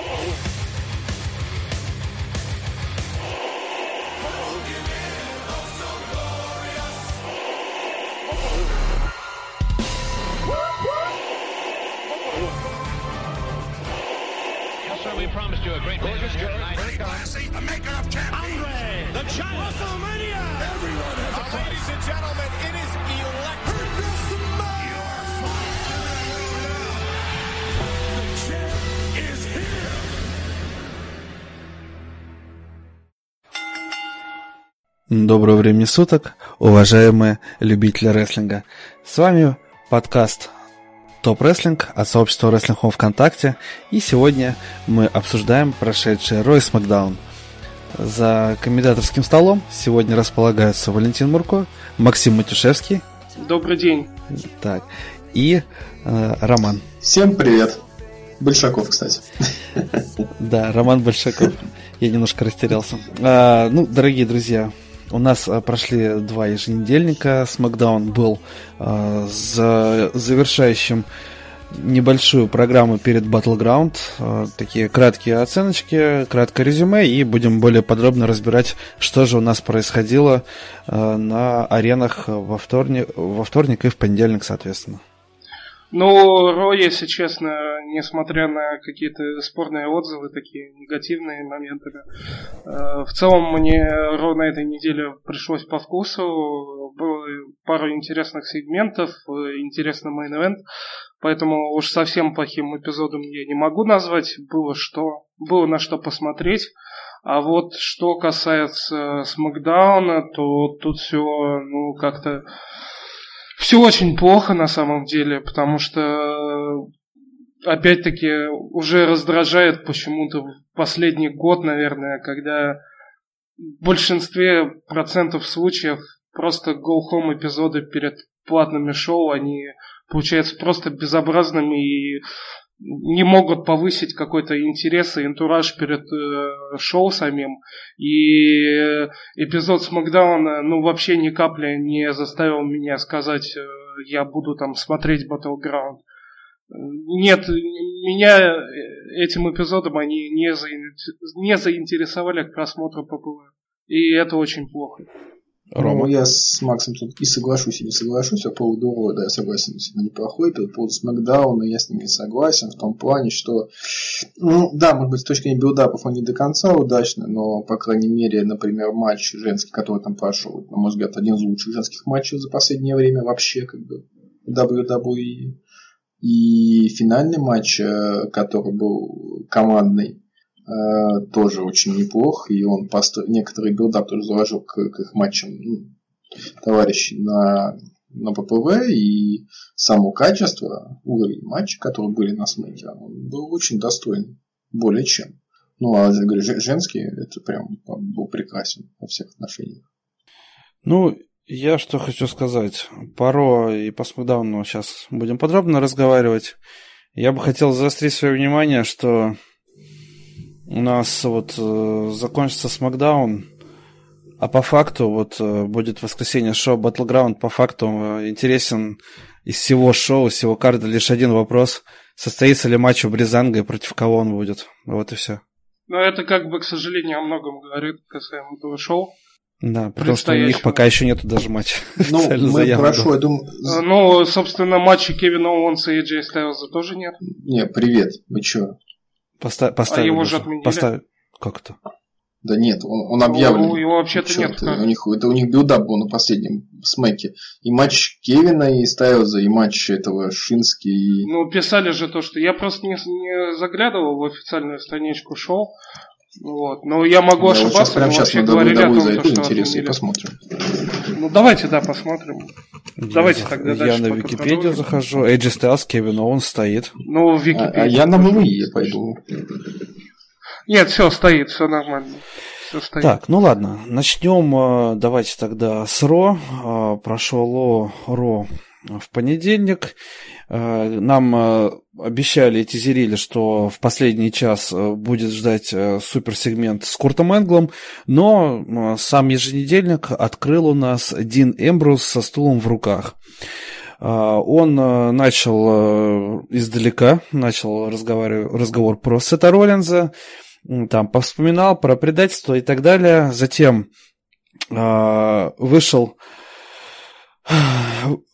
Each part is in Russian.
Hey. Доброго времени суток, уважаемые любители рестлинга. С вами подкаст Топ Рестлинг от сообщества Рестлинг Хом ВКонтакте. И сегодня мы обсуждаем прошедший Рой Смакдаун. За комментаторским столом сегодня располагаются Валентин Мурко, Максим Матюшевский. Добрый день. Так, и э, Роман. Всем привет. Большаков, кстати. Да, Роман Большаков. Я немножко растерялся. А, ну, дорогие друзья, у нас а, прошли два еженедельника. Смакдаун был э, за завершающим небольшую программу перед Battleground. Э, такие краткие оценочки, краткое резюме, и будем более подробно разбирать, что же у нас происходило э, на аренах во вторник, во вторник и в понедельник, соответственно. Ну, Ро, если честно, несмотря на какие-то спорные отзывы, такие негативные моменты, э, в целом мне Ро на этой неделе пришлось по вкусу. Было пару интересных сегментов, э, интересный мейн-эвент, поэтому уж совсем плохим эпизодом я не могу назвать. Было что, было на что посмотреть. А вот что касается Смакдауна, то тут все, ну, как-то все очень плохо на самом деле, потому что опять-таки уже раздражает почему-то последний год, наверное, когда в большинстве процентов случаев просто go-home эпизоды перед платными шоу, они получаются просто безобразными и не могут повысить какой-то интерес и антураж перед э, шоу самим. И эпизод с Макдауна, ну, вообще ни капли не заставил меня сказать, э, я буду там смотреть Battleground. Нет, меня этим эпизодом они не, не заинтересовали к просмотру ППВ. И это очень плохо. Рома. Ну, я с Максом тут и соглашусь, и не соглашусь. По поводу Ро, да, я согласен, действительно неплохой. По поводу Смакдауна я с ним не согласен. В том плане, что, ну, да, может быть, с точки зрения билдапов он не до конца удачный, но, по крайней мере, например, матч женский, который там прошел, на мой взгляд, один из лучших женских матчей за последнее время вообще, как бы, WWE. И финальный матч, э, который был командный, Э, тоже очень неплох, и он постро... некоторые build-up тоже заложил к, к их матчам ну, товарищей на, на PPV, и само качество, уровень матча, которые были на Смэке, он был очень достойный, более чем. Ну, а говорю, женский, это прям был прекрасен во всех отношениях. Ну, я что хочу сказать. Паро и по Смакдауну сейчас будем подробно разговаривать. Я бы хотел заострить свое внимание, что у нас вот э, закончится Смакдаун, а по факту вот э, будет воскресенье шоу Battleground, по факту э, интересен из всего шоу, из всего карда лишь один вопрос. Состоится ли матч у Бризанга и против кого он будет? Вот и все. Ну, это как бы, к сожалению, о многом говорит касаемо этого шоу. Да, потому что у них пока еще нету даже матча. Ну, мы хорошо, я думаю... Ну, собственно, матча Кевина Оуэнса и Эй Джей Стайлза тоже нет. Не, привет, вы чё? Поста- поставили. А его же отменили? Поставили. Как это? Да нет, он, он объявлен. Ну, его вообще-то нет. У них, это у них build-up был на последнем Смэке. И матч Кевина и Стайлза, и матч этого Шинске. И... Ну, писали же то, что... Я просто не, не заглядывал в официальную страничку шоу. Вот. Но я могу я ошибаться, вот прямо сейчас вообще говорили о том, зайду, что интересно, и посмотрим. Ну, давайте, да, посмотрим. Я давайте за... тогда Я дальше на Википедию захожу. AJ Styles, Кевин он стоит. Ну, в Википедии. А, а я на ВВИ пойду. Нет, все, стоит, все нормально. Все стоит. Так, ну ладно, начнем. Э, давайте тогда с Ро. Э, Прошел Ро в понедельник. Э, нам э, обещали и тизерили, что в последний час э, будет ждать суперсегмент с Куртом Энглом, но сам еженедельник открыл у нас Дин Эмбрус со стулом в руках. Он начал издалека, начал разговор про Сета Роллинза, там повспоминал про предательство и так далее. Затем вышел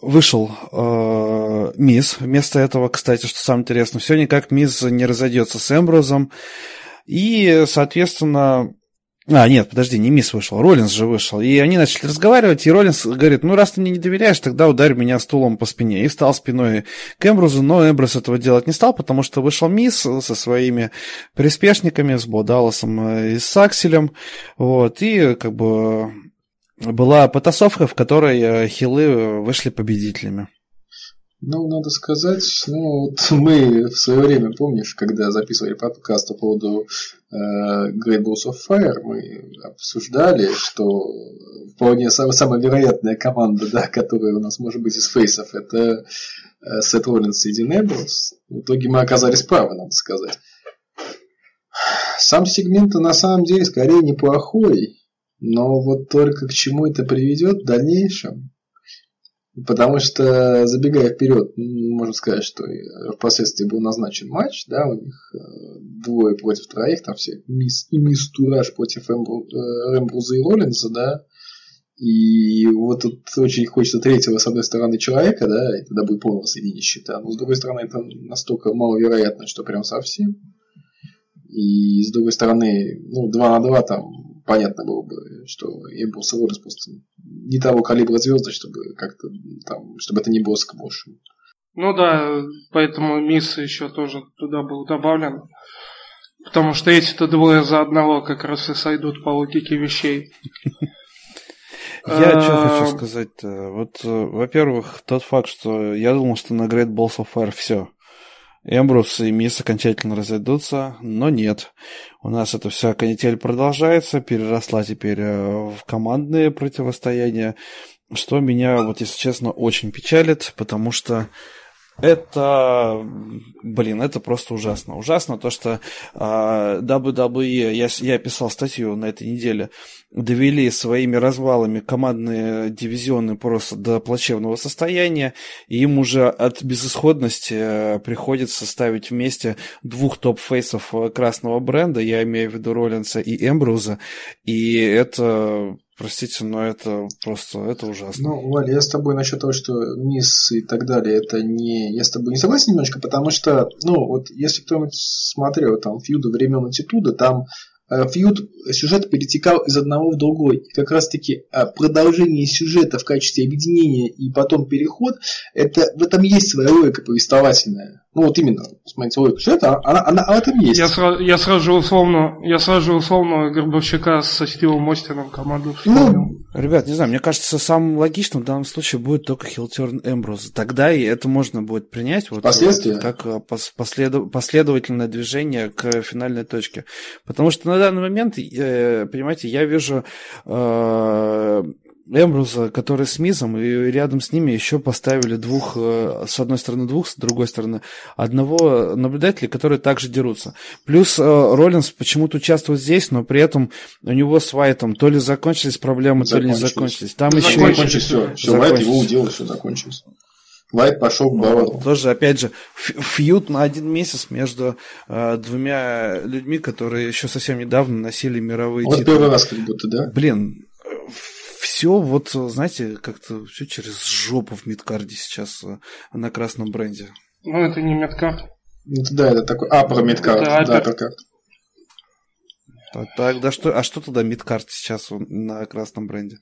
вышел э, Мисс вместо этого, кстати, что самое интересное, все никак Мисс не разойдется с Эмброзом. И, соответственно, а, нет, подожди, не Мисс вышел, Роллинс же вышел. И они начали разговаривать, и Роллинс говорит, ну, раз ты мне не доверяешь, тогда ударь меня стулом по спине. И встал спиной к Эмбрузу, но Эмбрус этого делать не стал, потому что вышел Мисс со своими приспешниками, с Бодалосом и с Акселем, вот, и как бы была потасовка, в которой э, хилы вышли победителями. Ну, надо сказать, ну, вот мы в свое время, помнишь, когда записывали подкаст по поводу э, Great Balls of Fire, мы обсуждали, что вполне самая, самая вероятная команда, да, которая у нас может быть из фейсов, это э, Сет Роллинс и Дин Эбблс. В итоге мы оказались правы, надо сказать. Сам сегмент на самом деле скорее неплохой, но вот только к чему это приведет в дальнейшем. Потому что, забегая вперед, можно сказать, что впоследствии был назначен матч, да, у них э, двое против троих, там все мисс и мисс Тураж против Рэмбруза и Роллинса, да, и вот тут очень хочется третьего, с одной стороны, человека, да, и тогда будет полное соединение счета, но с другой стороны, это настолько маловероятно, что прям совсем. И с другой стороны, ну, 2 на 2 там понятно было бы, что Импульс и Лоренс просто не того калибра звезды, чтобы как-то там, чтобы это не было сквошем. Ну да, поэтому Мисс еще тоже туда был добавлен. Потому что эти-то двое за одного как раз и сойдут по логике вещей. Я что хочу а, сказать Вот, э, во-первых, тот факт, что я думал, что на Great Balls of Fire все. Эмбрус и Мисс окончательно разойдутся, но нет. У нас эта вся канитель продолжается, переросла теперь э, в командные противостояния, что меня, вот если честно, очень печалит, потому что это, блин, это просто ужасно. Ужасно то, что WWE, я, я писал статью на этой неделе, довели своими развалами командные дивизионы просто до плачевного состояния, и им уже от безысходности э, приходится ставить вместе двух топ-фейсов э, красного бренда, я имею в виду Роллинса и Эмбруза, и это Простите, но это просто, это ужасно. Ну, Валя, я с тобой насчет того, что мисс и так далее, это не... Я с тобой не согласен немножко, потому что, ну, вот если кто-нибудь смотрел там фьюды времен Аттитуда, там Э, фьюд сюжет перетекал из одного в другой. И как раз таки э, продолжение сюжета в качестве объединения и потом переход, это, в этом есть своя логика повествовательная. Ну вот именно, смотрите, логика сюжета, она, она, она в этом есть. Я, сра- я сразу условно, я сразу условно Горбовщика со Стивом Остином команду Ну, ребят, не знаю, мне кажется, самым логичным в данном случае будет только Хилтерн Эмброуз. Тогда и это можно будет принять вот, Последствия? Вот, как э, последов- последовательное движение к финальной точке. Потому что на данный момент, э, понимаете, я вижу э, Эмбруза, который с Мизом, и рядом с ними еще поставили двух, э, с одной стороны двух, с другой стороны одного наблюдателя, которые также дерутся. Плюс Роллинс почему-то участвует здесь, но при этом у него с Вайтом то ли закончились проблемы, то ли не закончились. Там еще закончились, все, все, Вайт его удел, все закончилось. Лайт пошел к Бавару. Тоже, опять же, фьют на один месяц между э, двумя людьми, которые еще совсем недавно носили мировые вот титулы. первый раз как будто, да? Блин, все вот, знаете, как-то все через жопу в мидкарде сейчас э, на красном бренде. Ну, это не мидкард. Да, это такой апер мидкард. Это да, апперкард. Так, так, да что, а что тогда мидкард сейчас на красном бренде?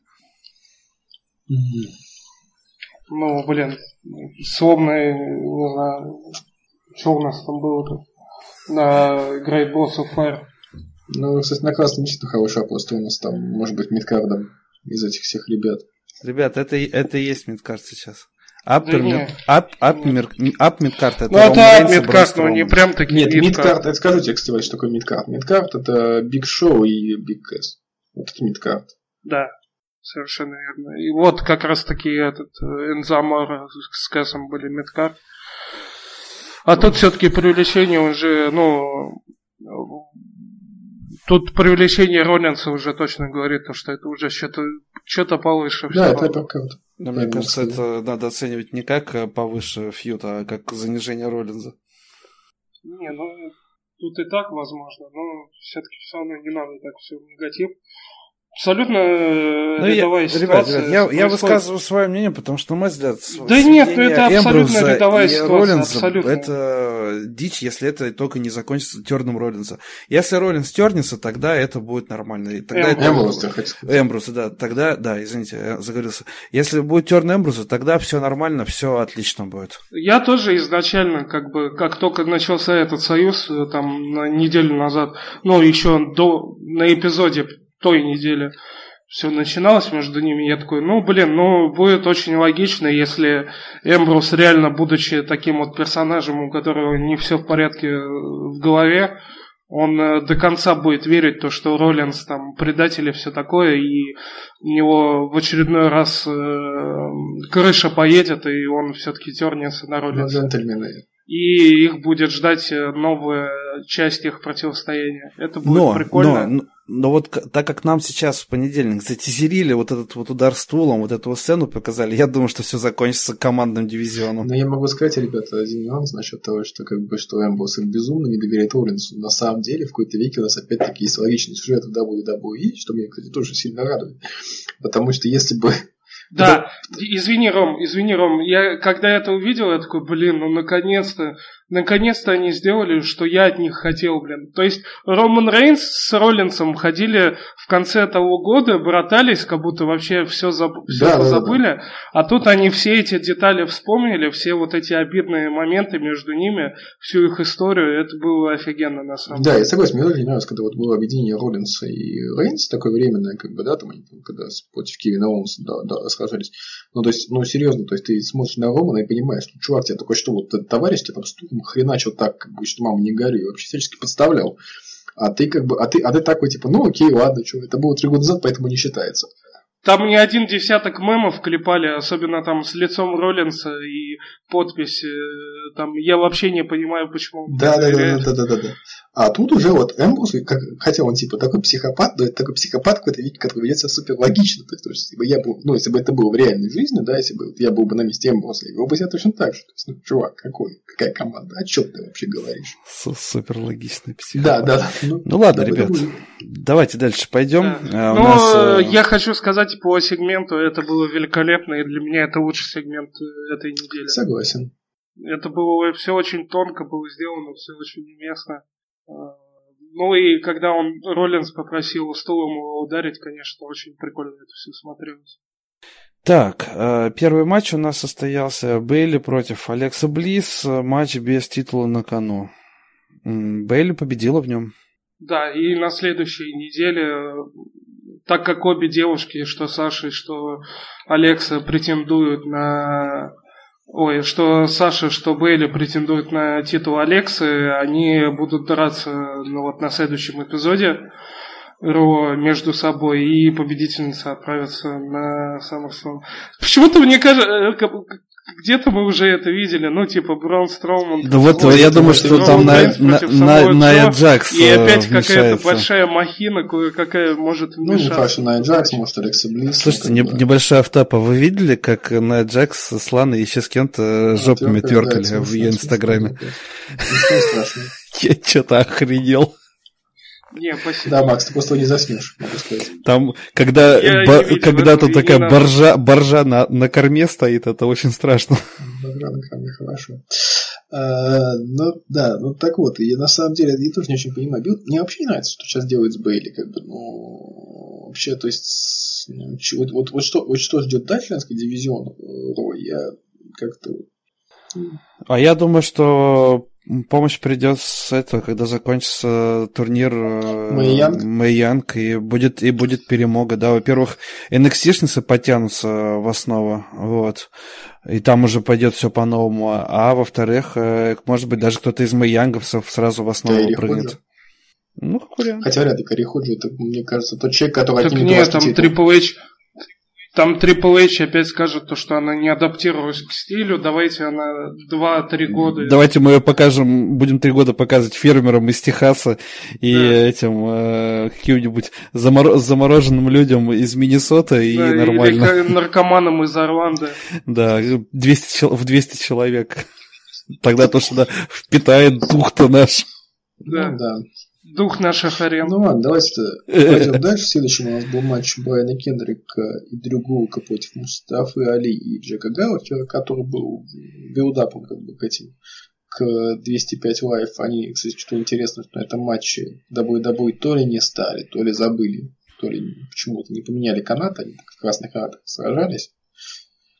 Ну, блин, словно, не знаю, что у нас там было-то на Great Balls of Fire. Ну, кстати, на красном действительно хороший просто у нас там, может быть, midcard ом из этих всех ребят. Ребят, это, это и есть midcard сейчас. Up, ап, up, up midcard это Ну, это up midcard, но не прям таки Нет, midcard, это скажу тебе, кстати, что такое midcard. Midcard это Биг Шоу и Биг Кэс. Вот это midcard. Да. Совершенно верно. И вот как раз таки этот э, Энзо Аморе с Кэсом были midcard. А тут все-таки привлечение уже, ну, тут привлечение Роллинса уже точно говорит, что это уже что-то что-то повыше. Да, это апперкарт. Но мне кажется, это надо оценивать не как э, повыше фьюта, а как занижение Роллинза. Не, ну тут и так возможно, но все-таки все равно не надо так все негатив. Абсолютно э, ну, рядовая я, ситуация. Ребят, ребят, я, я высказываю свое мнение, потому что, на мой взгляд, да нет, ну это абсолютно рядовая ситуация. Роллинса, абсолютно. Это дичь, если это только не закончится терном Роллинса. Если Роллинс тернется, тогда это будет нормально. И тогда Эмбрус, это... Эмбрус, да. Тогда, да, извините, я заговорился. Если будет терн Эмбруса, тогда все нормально, все отлично будет. Я тоже изначально, как бы, как только начался этот союз, э, там, на неделю назад, ну, еще до, на эпизоде той неделе все начиналось между ними. Я такой, ну, блин, ну, будет очень логично, если Эмбрус реально, будучи таким вот персонажем, у которого не все в порядке в голове, он э, до конца будет верить то, что Роллинс там предатель и все такое, и у него в очередной раз э, крыша поедет, и он все-таки тернется на Роллинса. Джентльмены и их будет ждать э, новая часть их противостояния. Это будет но, прикольно. Но, но вот так как нам сейчас в понедельник затизерили вот этот вот удар стулом, вот эту сцену показали, я думаю, что все закончится командным дивизионом. Но я могу сказать, ребята, один нюанс насчет того, что как бы что Эмбос безумно не доверяет Оуэнсу. На самом деле, в какой-то веке у нас опять-таки есть логичный сюжет в WWE, что меня, кстати, тоже сильно радует. Потому что если бы да, извини, Ром, извини, Ром, я когда это увидел, я такой, блин, ну наконец-то, наконец-то они сделали, что я от них хотел, блин. То есть Роман Рейнс с Роллинсом ходили в конце того года, братались, как будто вообще все, заб... все да, забыли, да, да. а тут они все эти детали вспомнили, все вот эти обидные моменты между ними, всю их историю, это было офигенно на самом деле. Да, я согласен, мне очень нравилось, когда вот было объединение Роллинса и Рейнс, такое временное, как бы, да, там они, когда против Кевина Оуэнса да, да, схожались. Ну, то есть, ну, серьезно, то есть ты смотришь на Романа и понимаешь, что чувак тебе такой, что вот товарищ тебе там стулом хреначил так, как бы, что мама не гори, вообще всячески подставлял. А ты как бы, а ты, а ты такой, типа, ну окей, ладно, что, это было три года назад, поэтому не считается. Там не один десяток мемов клепали, особенно там с лицом Роллинса и подпись. Э, там я вообще не понимаю, почему. Да, да, да, да, да, да, да. А тут уже вот Эмбус, как, хотя он типа такой психопат, но это такой психопат какой-то, который ведет себя супер логично. То есть, то есть, если бы я был, ну, если бы это было в реальной жизни, да, если бы я был бы на месте Эмбуса, я вел бы себя точно так же. То есть, ну, чувак, какой, какая команда, о чем ты вообще говоришь? Супер логичный психопат. Да, да. Ну, ну ладно, да, ребят, давайте дальше пойдем. Да. А, ну, нас... Э, я хочу сказать по сегменту, это было великолепно, и для меня это лучший сегмент э, этой недели. Согласен. Это было все очень тонко было сделано, все очень уместно. А, ну и когда он Роллинс попросил стулом его ударить, конечно, очень прикольно это все смотрелось. Так, а, первый матч у нас состоялся Бейли против Алекса Близ, матч без титула на кону. Бейли победила в нем. Да, и на следующей неделе, так как обе девушки, что Саша, что Алекса, претендуют на Ой, что Саша, что Бейли претендуют на титул Алексы, они будут драться ну, вот, на следующем эпизоде Ро между собой, и победительница отправится на SummerSlam. Почему-то мне кажется, э, где-то мы уже это видели, ну, типа, Braun Строуман. Да вот, я думаю, что там на, на, на, на Джакс И опять какая-то большая махина, какая может Ну, не факт, что на Джакс, может, Алекса Близ. Слушайте, не, небольшая автапа. Вы видели, как на Джакс с Ланой еще с кем-то жопами тверкали в ее инстаграме? Я что-то охренел. Не, спасибо. Да, Макс, ты просто не заснешь, могу сказать. Там, когда, бо, когда тут такая боржа, боржа на, на корме стоит, это очень страшно. Боржа на корме, хорошо. А, ну, да, ну так вот, и на самом деле я тоже не очень понимаю. Мне вообще не нравится, что сейчас делает с Бейли, как бы, ну, вообще, то есть, ну, вот, вот, вот, что, вот что ждет дальше членский дивизион э, Рой, я как-то... А я думаю, что Помощь придет с этого, когда закончится турнир э, Мэйянг, и будет, и будет перемога, да. Во-первых, NXT-шницы потянутся в основу, вот. И там уже пойдет все по-новому. А во-вторых, э, может быть, даже кто-то из Мэйянговцев сразу в основу да, прыгнет. Ну, как вариант. Хотя вряд ли Ходжи, это, мне кажется, тот человек, который так нет, там Triple H там Triple H опять скажет то, что она не адаптировалась к стилю, давайте она 2-3 года. Давайте мы ее покажем, будем 3 года показывать фермерам из Техаса и да. этим э, каким-нибудь замор... замороженным людям из Миннесота и да, нормально. Или наркоманам из Орландо. Да, 200, в 200 человек. Тогда то, что впитает дух-то наш. Да. Ну, да. Дух наших арен. Ну ладно, давайте пойдем дальше. Следующим у нас был матч Брайана Кендрика и Дрю Гулка против Мустафы Али и Джека Галлахера, который был build-up ом как бы к этим к 205 Live. Они, кстати, что интересно, что на этом матче WWE то ли не стали, то ли забыли, то ли почему-то не поменяли канат, они в красных канатах сражались.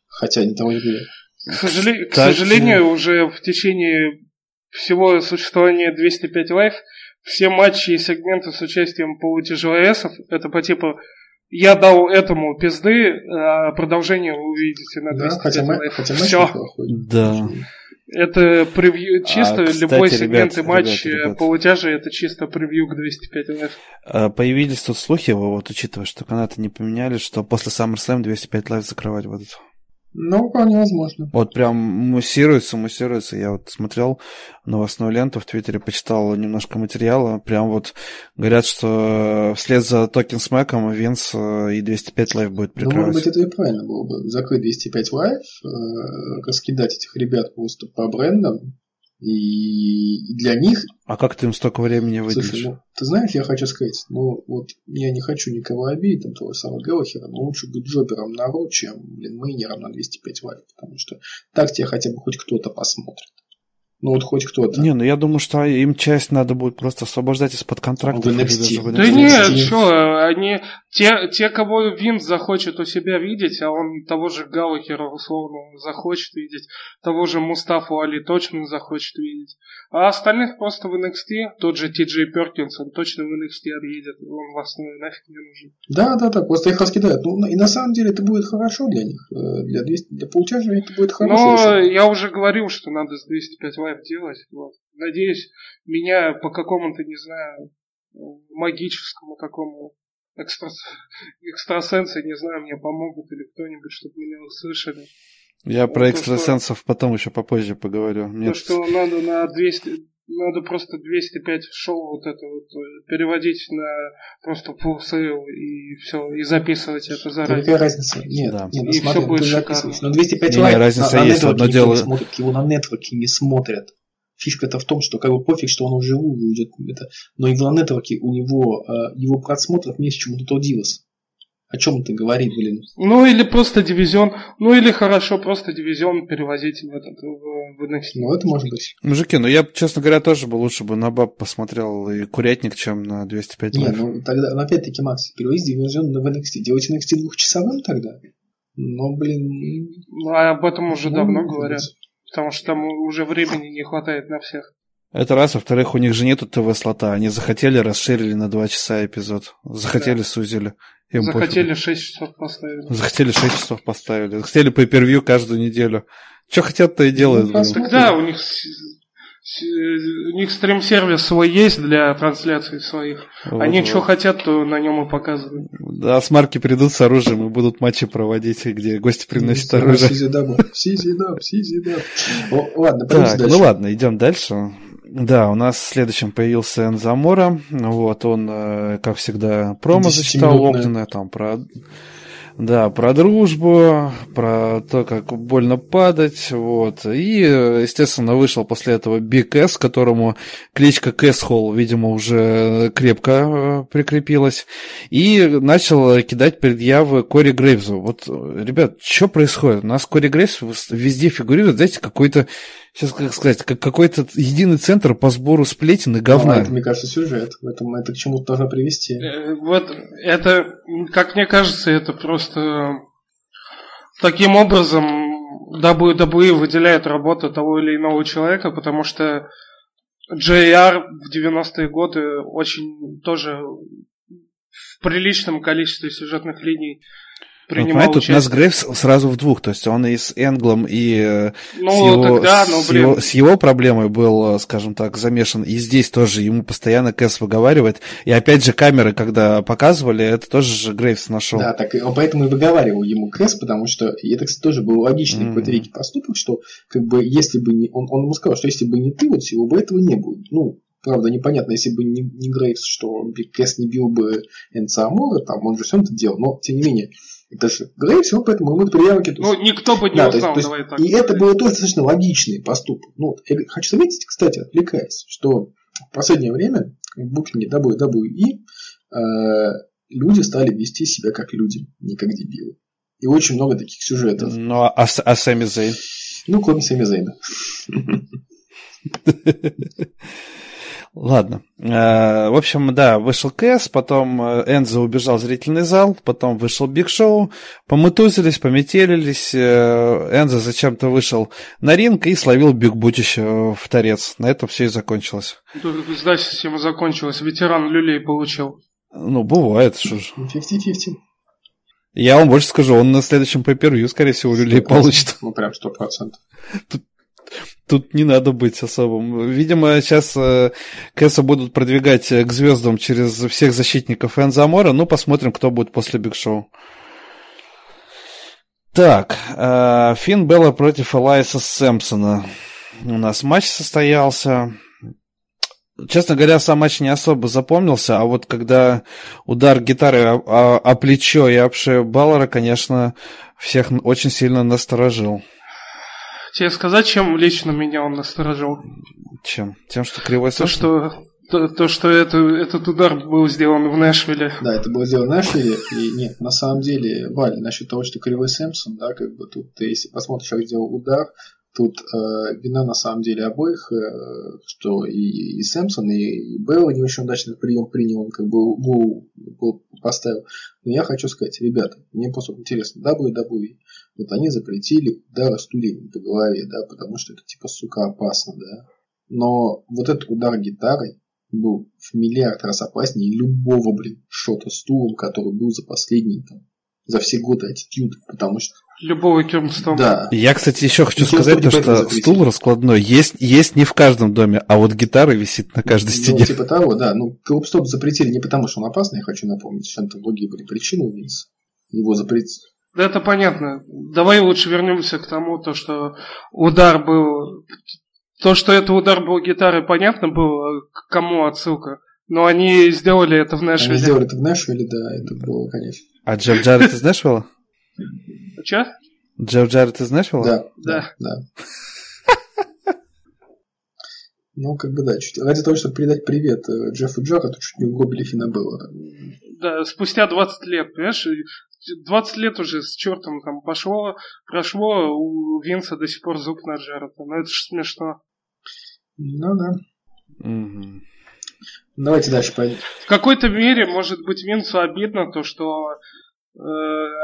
Хотя они того не были. К, сожалению, к сожалению, уже в течение всего существования 205 Live все матчи и сегменты с участием полутяжеловесов, это по типу я дал этому пизды, а продолжение вы увидите на 205 да, хотя, хотя Все. Да. Это превью, а, чисто а, кстати, любой сегмент и матч ребят, ребят. полутяжи, это чисто превью к 205 Live. А, появились тут слухи, вот учитывая, что канаты не поменяли, что после SummerSlam 205 Live закрывать будут. Ну, вполне возможно. Вот прям муссируется, муссируется. Я вот смотрел новостную ленту в Твиттере, почитал немножко материала. Прям вот говорят, что вслед за Talking Smack ом Винс э, и 205 Live будет прикрывать. Ну, может быть, это и правильно было бы. Закрыть 205 Live, э, раскидать этих ребят просто по брендам, и для них... А как ты им столько времени выделишь? Слушай, ну, ты знаешь, я хочу сказать, ну, вот я не хочу никого обидеть, там, того самого Галлахера, но лучше быть jobber ом на Raw, чем, блин, мейнером на 205 Live, потому что так тебя хотя бы хоть кто-то посмотрит. Ну вот хоть кто-то. Не, ну я думаю, что им часть надо будет просто освобождать из-под контракта. В NXT. Да нет, что, они, те, те, кого Винс захочет у себя видеть, а он того же Галлахера условно захочет видеть, того же Мустафу Али точно захочет видеть. А остальных просто в NXT, тот же Ти Джей Перкинс, он точно в NXT отъедет, он вас ну, нафиг не нужен. Да, да, да, просто их раскидают. Ну, и на самом деле это будет хорошо для них. Э, для, 200, для полутяжей это будет хорошо. Но я уже говорил, что надо с 205 Live делать. Вот. Надеюсь, меня по какому-то, не знаю, магическому такому экстрас... экстрасенсы, не знаю, мне помогут или кто-нибудь, чтобы меня услышали. Я вот про экстрасенсов что... потом еще попозже поговорю. То, Нет. что надо на 200, надо просто 205 шоу вот это вот э, переводить на просто full sale и все, и записывать это заранее. Какая разница? Нет, да. нет ну, и смотри, все будет шикарно. Но 205 не, лайк, разница на, есть, на одно дело. Смотрят, его на нетворке не смотрят. Фишка-то в том, что как бы пофиг, что он уже уйдет, это, но и в нетворке у него э, его просмотров меньше, чем у Total Divas. О чем ты говоришь, блин? Ну или просто дивизион, ну или хорошо просто дивизион перевозить в этот в, в NXT. Ну это может быть. Мужики, ну я, честно говоря, тоже бы лучше бы на баб посмотрел и курятник, чем на 205 Нет, ну тогда, ну, опять-таки, Макс, перевозить дивизион в NXT. Делайте NXT двухчасовым тогда. Но, блин... Ну, а об этом уже ну, давно говорят. Потому что там уже времени не хватает на всех. Это раз. Во-вторых, у них же нету ТВ-слота. Они захотели, расширили на два часа эпизод. Захотели, да. сузили. Им Захотели пофигу. 6 часов поставили. Захотели 6 часов поставили. Захотели по первью каждую неделю. Что хотят, то и делают. Ну, так да, у них у них стрим-сервис свой есть для трансляции своих. Вот, Они вот. что хотят, то на нем и показывают. Да, с марки придут с оружием и будут матчи проводить, где гости приносят оружие. Сизидап, сизидап. Ладно, так, Ну ладно, идем дальше. Да, у нас следующим появился Энзамора. Вот, он, э, как всегда, промо зачитал огненное, там про да, про дружбу, про то, как больно падать, вот. И, естественно, вышел после этого Биг С, которому кличка Кэсхолл, видимо, уже крепко э, прикрепилась, и начал кидать предъявы Кори Грейвзу. Вот, ребят, что происходит? У нас Кори Грейвс везде фигурирует, знаете, какой-то сейчас как сказать, как какой-то единый центр по сбору сплетен и говна. Ну, это, мне кажется, сюжет. В этом это к чему-то должно привести. Э, вот это, как мне кажется, это просто таким образом WWE выделяет работу того или иного человека, потому что JR в 90-е годы очень тоже в приличном количестве сюжетных линий принимал ну, тут у нас Грейвс сразу в двух, то есть он и с Энглом, и э, ну, с, его, тогда, ну, с, его, с его проблемой был, э, скажем так, замешан, и здесь тоже ему постоянно Кэс выговаривает, и опять же камеры, когда показывали, это тоже же Грейвс нашел. Да, так он поэтому и выговаривал ему Кэс, потому что, это, кстати, тоже был логичный mm-hmm. какой-то веке поступок, что, как бы, если бы не, он, он ему сказал, что если бы не ты, вот всего бы этого не было. Ну, Правда, непонятно, если бы не, не Грейвс, что Кэс не бил бы Энца Амора, там он же все это делал, но тем не менее, это же Грейвс, он поэтому ему предъявки... Ну, никто бы не да, узнал, то есть, давай так. И это было тоже достаточно логичный поступок. Ну, я хочу заметить, кстати, отвлекаясь, что в последнее время в букинге WWE э, люди стали вести себя как люди, не как дебилы. И очень много таких сюжетов. Ну, а, а Сами Зейн? Ну, кроме Сами Зейна. Ладно. Э, в общем, да, вышел Кэс, потом э, Энзо убежал в зрительный зал, потом вышел Биг Шоу, помытузились, пометелились. Э, Энзо зачем-то вышел на ринг и словил Биг Бутища в торец. На этом все и закончилось. Значит, система закончилась. Ветеран люлей получил. Ну, бывает, что ж. 50-50. Я вам больше скажу, он на следующем пейпервью, скорее всего, люлей получит. Ну, прям сто процентов. Тут Тут не надо быть особым. Видимо, сейчас э, Кэса будут продвигать э, к звездам через всех защитников Энзамора. Ну, посмотрим, кто будет после Биг Шоу. Так, э, Финн Белла против Элайса Сэмпсона. У нас матч состоялся. Честно говоря, сам матч не особо запомнился, а вот когда удар гитары о, о, о плечо и об шею Баллера, конечно, всех очень сильно насторожил. Тебе сказать, чем лично меня он насторожил? Чем? Тем, что кривой То, что то, то, что это, этот удар был сделан в Нэшвилле. Да, это было сделано в Нэшвилле. И нет, на самом деле, Валя, насчет того, что Кривой Сэмпсон, да, как бы тут, ты, если посмотришь, как сделал удар, тут э, вина на самом деле обоих, э, что и, и Сэмпсон, и, и Белл не очень удачный прием принял, он как бы гол, гол поставил. Но я хочу сказать, ребята, мне просто интересно, WWE вот они запретили удары стульями по голове, да, потому что это типа, сука, опасно, да. Но вот этот удар гитарой был в миллиард раз опаснее любого, блин, шота стулом, который был за последние, там, за все годы аттитюд, потому что... Любого кемстом. Да. Я, кстати, еще хочу сказать, то, что стул раскладной есть, есть не в каждом доме, а вот гитара висит на каждой стене. Ну, типа того, да. Ну, клубстоп запретили не потому, что он опасный, я хочу напомнить, что там другие были причины у Винса. Его запретили это понятно. Давай лучше вернемся к тому, то, что удар был... То, что это удар был гитары, понятно было, к кому отсылка. Но они сделали это в Нэшвилле. Они сделали это в Нэшвилле, да, это было, конечно. А Джефф Джаред из Нэшвилла? Че? Джефф Джаред из Нэшвилла? Да, да, да. Ну, как бы да, чуть. Ради того, чтобы передать привет э, Джеффу Джареду, чуть не угробили Фина было. Да, спустя 20 лет, понимаешь, 20 лет уже с чертом там пошло, прошло, у Винса до сих пор зуб на Джареда. Ну это же смешно. Ну да. Угу. Давайте дальше пойдем. В какой-то мере, может быть, Винсу обидно то, что э,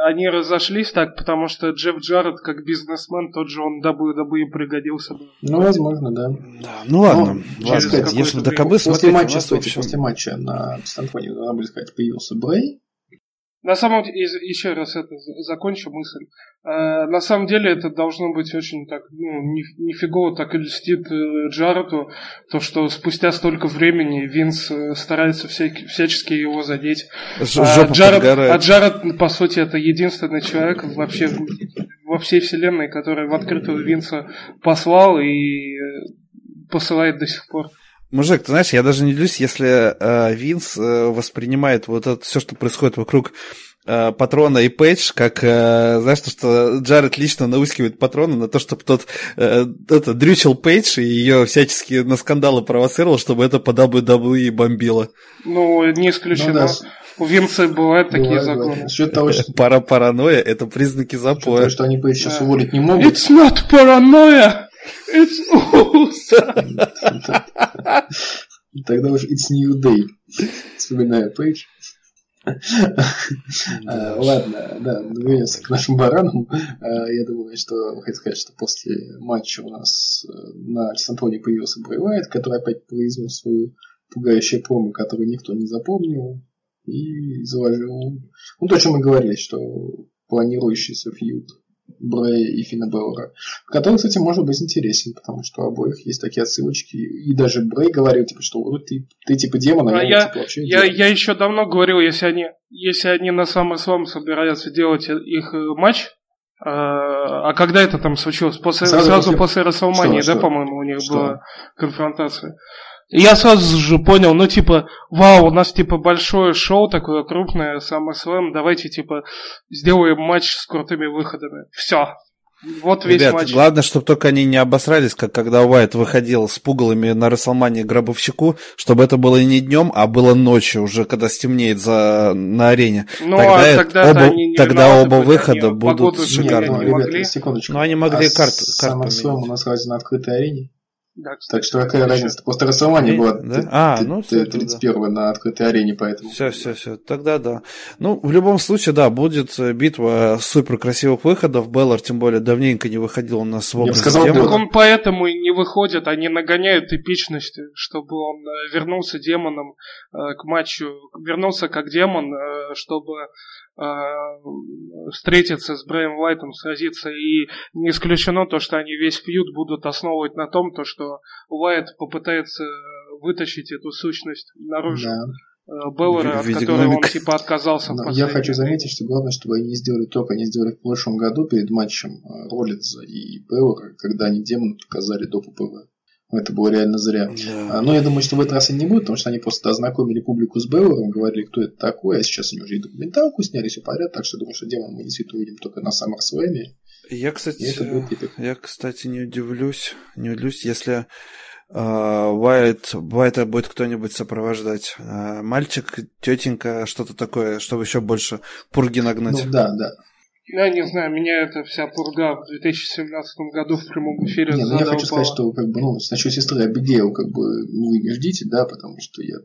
они разошлись так, потому что Джефф Джаред, как бизнесмен, тот же он WWE пригодился бы. Ну, возможно, да. да ну ладно, ну, ладно сказать, если до КБ после матча, стойте, после матча на Стэнфоне, надо будет сказать, появился Брей, на самом деле, еще раз это закончу мысль. Э, на самом деле это должно быть очень так, ну, нифигово так и льстит э, то, что спустя столько времени Винс э, старается всяки, всячески его задеть. А Джаред, а Джаред, по сути, это единственный человек вообще во всей вселенной, который в открытую Винса послал и посылает до сих пор. Мужик, ты знаешь, я даже не делюсь, если э, Винс э, воспринимает вот это все, что происходит вокруг э, патрона и Пейдж, как, э, знаешь, то, что Джаред лично наускивает патрона на то, чтобы тот э, это, дрючил Пейдж и ее всячески на скандалы провоцировал, чтобы это по WWE бомбило. Ну, не исключено. Ну, да. У Винса бывают такие законы. Бывает. Того, что... Пара паранойя – это признаки запоя. Что, что они Пейдж сейчас уволить не могут. It's not paranoia! It's awesome! Тогда уж It's New Day. Вспоминаю Пейдж. А, ладно, да, двигаемся к нашим баранам. А, я думаю, что хочу сказать, что после матча у нас э, на Чесантоне появился Брэй который опять произнес свою пугающую промо, которую никто не запомнил, и заложил. Ну, то, о чем мы говорили, что планирующийся фьюд Брэя и Фина Беллера, который, кстати, может быть интересен, потому что у обоих есть такие отсылочки. И даже Брей говорил, типа, что ну, ты, ты типа демон, а, а я, типа, вообще я, я еще давно говорил, если они, если они на самом SummerSlam собираются делать их э, матч, а, а когда это там случилось? После, сразу, сразу после, после Расселмании, да, по-моему, у них что? была конфронтация. Я сразу же понял, ну типа, вау, у нас типа большое шоу такое крупное, SummerSlam, давайте типа сделаем матч с крутыми выходами. Все. Вот весь Ребят, матч. главное, чтобы только они не обосрались, как когда Уайт выходил с пугалами на Расселмане гробовщику, чтобы это было не днем, а было ночью, уже когда стемнеет за, на арене. Ну, тогда а тогда оба, они не тогда оба выхода будут шикарными. Ребята, секундочку. Но они могли а карт, карт SummerSlam у нас разве на открытой арене? Да, так что какая разница? После Расселмани была да? а, ну, 31 да. на открытой арене, поэтому. Все, все, все. Тогда да. Ну, в любом случае, да, будет э, битва супер красивых выходов. Беллар, тем более, давненько не выходил у нас в образ сказал, демона. он поэтому и не выходит, они нагоняют эпичности, чтобы он э, вернулся демоном э, к матчу, вернулся как демон, чтобы Э, встретиться с Брэем Уайтом, сразиться. И не исключено то, что они весь фьюд будут основывать на том, то, что Уайт попытается вытащить эту сущность наружу. Да. Э, Беллера, от которой он типа отказался. Но я хочу заметить, что главное, чтобы они не сделали то, как они сделали в прошлом году перед матчем э, Роллинза и Беллера, когда они демона показали до ППВ. Это было реально зря. Да. Но я думаю, что в этот раз они не будут, потому что они просто ознакомили публику с Беллером, говорили, кто это такой, а сейчас они уже и документалку сняли, все подряд, так что думаю, что демон мы действительно увидим только на SummerSlam. Я, кстати, я, кстати, не удивлюсь, не удивлюсь, если Uh, Уайт, Уайта будет кто-нибудь сопровождать. Uh, мальчик, тетенька, что-то такое, чтобы еще больше пурги нагнать. Ну да, да. Я не знаю, меня эта вся пурга в 2017 году в прямом эфире Не, ну я хочу сказать, что как бы, ну, насчет сестры Абигейл, как бы, ну, вы не ждите, да, потому что я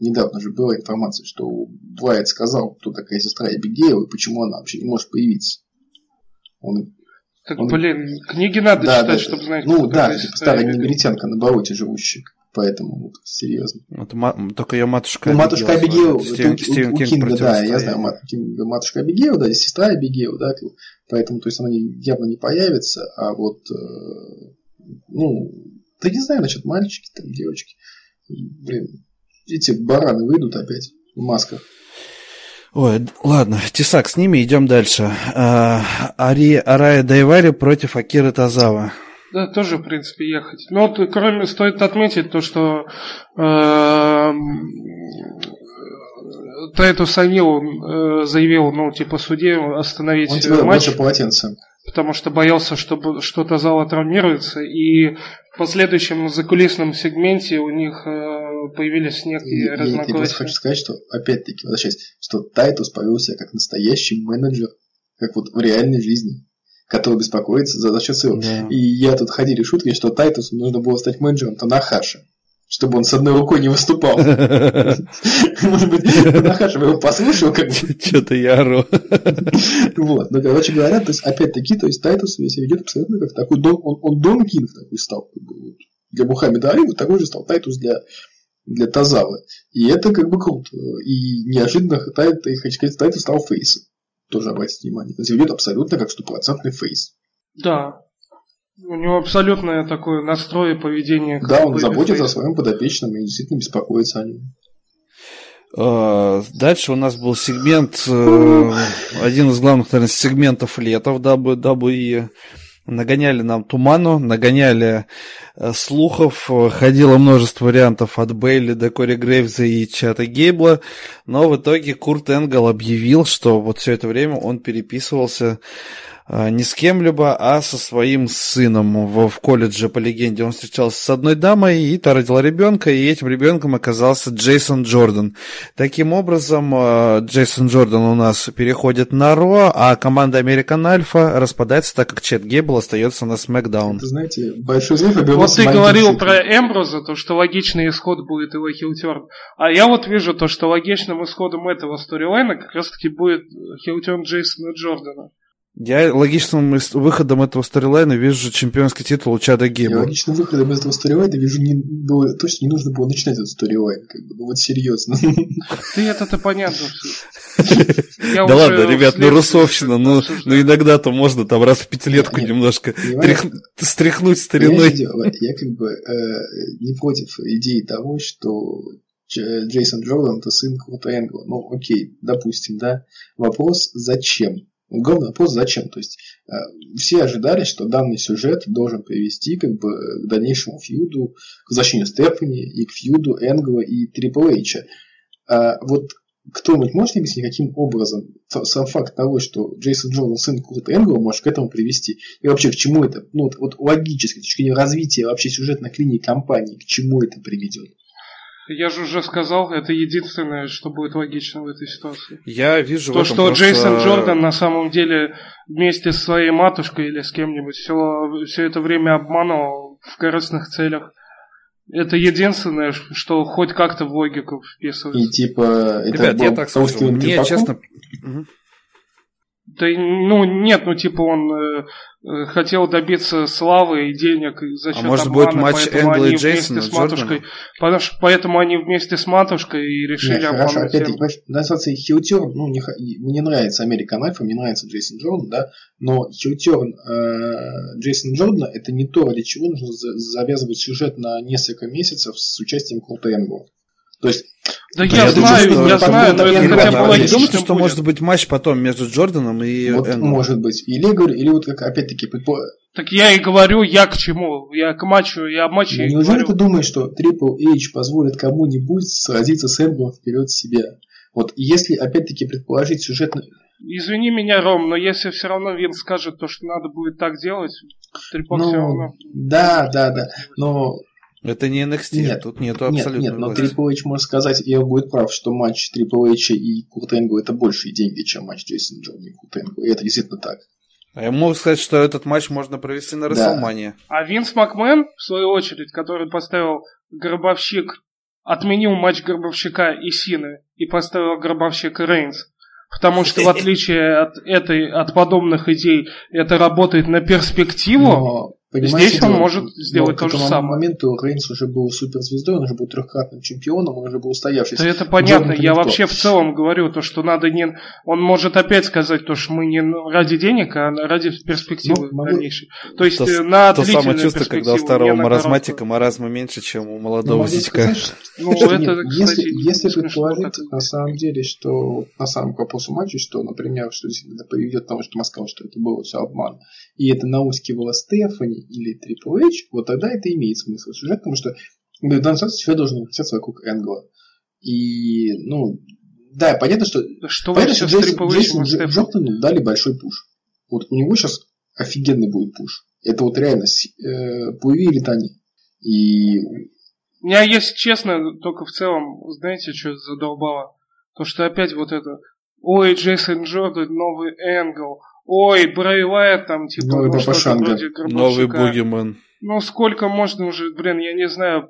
недавно же была информация, что Дуайт сказал, кто такая сестра Абигейл и почему она вообще не может появиться. Он так, он... блин, книги надо да, читать, да, чтобы знать. Ну да, старая негритянка на болоте живущая. Поэтому серьезно. Вот, только ее матушка ну, матушка Абигейл, Стивен, это, Стивен у, Кинг, у Кинга, да, я знаю, мат, матушка Абигейл, да, сестра Абигейл, да, поэтому, то есть она явно не появится, а вот, э, ну, да не знаю насчет мальчики, там, девочки, блин, эти бараны выйдут опять в масках. Ой, ладно, Тесак, с ними идем дальше. А, Ари, Арая Дайвари против Акиры Тазава. Да, тоже, в принципе, ехать. Но вот, кроме, стоит отметить то, что э, Тайту Санил э, заявил, ну, типа, суде остановить Он тебе матч. полотенце. Потому что боялся, что что-то зала травмируется. И в последующем закулисном сегменте у них э, появились некие я, разногласия. Я, хочу сказать, что, опять-таки, возвращаясь, что Тайтус повел себя как настоящий менеджер, как вот в реальной жизни который беспокоится за, за счет ссылок. Да. И я тут ходили шутки, что Тайтусу нужно было стать менеджером Танахаши чтобы он с одной рукой не выступал. Может быть, Танахаши его послушал, как бы. Что-то я ору. Вот, но, короче говоря, то есть, опять-таки, то есть, Тайтус себя ведет абсолютно как такой дом, он, он Дон Кинг такой стал. Для Мухаммеда Али вот такой же стал Тайтус для для Тозавы. И это как бы круто. И неожиданно Тайтус стал face ом тоже обратите внимание. Он себя ведет абсолютно как стопроцентный face. Да. У него абсолютное такое настрой поведения. Да, он заботится face. о своем подопечном и действительно беспокоится о нем. А, дальше у нас был сегмент, э, один из главных, наверное, сегментов лета в WWE нагоняли нам туману, нагоняли э, слухов, ходило множество вариантов от Бейли до Кори Грейвза и Чата Гейбла, но в итоге Курт Энгл объявил, что вот все это время он переписывался не с кем-либо, а со своим сыном в, в колледже, по легенде. Он встречался с одной дамой, и та родила ребенка, и этим ребенком оказался Джейсон Джордан. Таким образом, а, Джейсон Джордан у нас переходит на Ро, а команда Американ Альфа распадается, так как Чет Гейбл остается на Смакдаун. Это, знаете, большой взрыв Вот ты говорил про Эмброза, то, что логичный исход будет его heel turn. А я вот вижу то, что логичным исходом этого storyline а как раз-таки будет heel turn Джейсона Джордана. Я логичным выходом этого storyline а вижу чемпионский титул у Чада Гейбла. Я логичным выходом этого storyline а вижу, не, было, точно не нужно было начинать этот storyline. Как бы, ну вот серьезно. Ты это-то понятно. Да ладно, ребят, ну русовщина, ну, ну иногда-то можно там раз в пятилетку немножко стряхнуть стариной. Я как бы э, не против идеи того, что Джейсон Джордан это сын Курта Энгла. Ну, окей, допустим, да. Вопрос, зачем? Главный вопрос, зачем? То есть, э, все ожидали, что данный сюжет должен привести как бы, к дальнейшему фьюду, к возвращению Стефани и к фьюду Энгла и Трипл Эйча. А вот кто-нибудь может объяснить, каким образом сам факт того, что Джейсон Джордан сын Курта Энгла может к этому привести? И вообще, к чему это? Ну, вот, вот логически, с точки зрения развития вообще сюжетных линий компании, к чему это приведет? Я же уже сказал, это единственное, что будет логично в этой ситуации. Я вижу То, что просто... Джейсон Джордан на самом деле вместе с своей матушкой или с кем-нибудь все, все это время обманывал в корыстных целях. Это единственное, что хоть как-то в логику вписывается. И типа... Это Ребят, я так скажу, мне честно... Да, ну, нет, ну, типа, он э, хотел добиться славы и денег за счет а может обмана, будет матч Энгла и Джейсона с матушкой, потому что, поэтому они вместе с матушкой и решили нет, хорошо, опять-таки, на ситуации Хилтерн, ну, не, мне нравится Американ Альфа, мне нравится Джейсон Джордан, да, но Хилтерн э, Джейсон Джордана это не то, ради чего нужно завязывать сюжет на несколько месяцев с участием Курта Энгла. То есть да, я, я знаю, думаю, я знаю, но это хотя бы логично. думаете, что будет. может быть матч потом между Джорданом и вот Энглом? Может быть. Или, говорю, или вот как опять-таки предпо... Так я и говорю, я к чему? Я к матчу, я матчу ну, Неужели говорю. ты думаешь, что Triple H позволит кому-нибудь сразиться с Энглом вперед себя? Вот если опять-таки предположить сюжетно... Извини меня, Ром, но если все равно Вин скажет то, что надо будет так делать, Triple ну, все равно... Да, да, да. Но это не NXT, нет, тут нету абсолютно Нет, нет, но Triple H может сказать, и он будет прав, что матч Triple H и Курт Энгл это большие деньги, чем матч Джейсон Джон и Курт Энгл. И это действительно так. А я могу сказать, что этот матч можно провести на Расселмане. Да. А Винс Макмен, в свою очередь, который поставил Гробовщик, отменил матч Гробовщика и Сины и поставил Гробовщик и Рейнс. Потому что в отличие от этой, от подобных идей, это работает на перспективу. Но Понимаете, Здесь он дело, может сделать то же самое. К тому моменту Рейнс уже был суперзвездой, он уже был трехкратным чемпионом, он уже был устоявшийся. Да это понятно, я вообще в целом говорю то, что надо не... Он может опять сказать то, что мы не ради денег, а ради перспективы ну, дальнейшей. То есть то, э, на То самое чувство, когда у старого маразматика маразма меньше, чем у молодого ну, зятька. Ну, это, кстати, если предположить, на самом деле, что на самом вопросу матча, что, например, что действительно приведет к тому, что Москва, что это было все обман, и это наускивала Стефани, или Triple H, вот тогда это имеет смысл сюжет, потому что в данном случае сюжет должен вращаться вокруг Энгла. И, ну, да, понятно, что... Что понятно, что Джейсон, Джейсон Джордану дали большой пуш. Вот у него сейчас офигенный будет пуш. Это вот реально э, плыви или тони. И... Меня, если честно, только в целом, знаете, что задолбало? То, что опять вот это... Ой, Джейсон Джордан, новый Энгл. Ой, Уайт там, типа, Новый ну, что вроде Новый Бугимен. Ну, сколько можно уже, блин, я не знаю,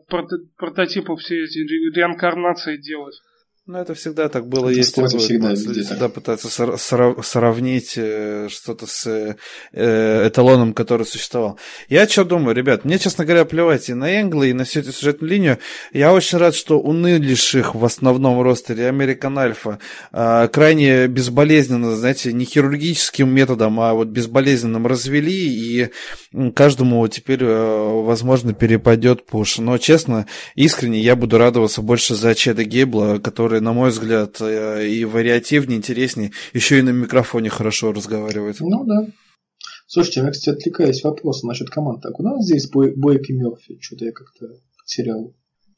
прототипов все эти реинкарнации делать. Ну, это всегда так было, это есть такое. Всегда, везде всегда пытаться сравнить э, что-то с э, эталоном, который существовал. Я что думаю, ребят, мне, честно говоря, плевать и на Энгли, и на всю эту сюжетную линию. Я очень рад, что унылиших в основном ростере Американ Альфа э, крайне безболезненно, знаете, не хирургическим методом, а вот безболезненным развели, и каждому теперь, э, возможно, перепадет пуш. Но, честно, искренне я буду радоваться больше за Чеда Гейбла, который который, на мой взгляд, э, и вариативнее, интереснее, еще и на микрофоне хорошо разговаривает. Ну да. Слушайте, я, кстати, отвлекаюсь вопросом насчет команд. Так, у нас здесь Бой, Бойк и Мерфи. Что-то я как-то потерял.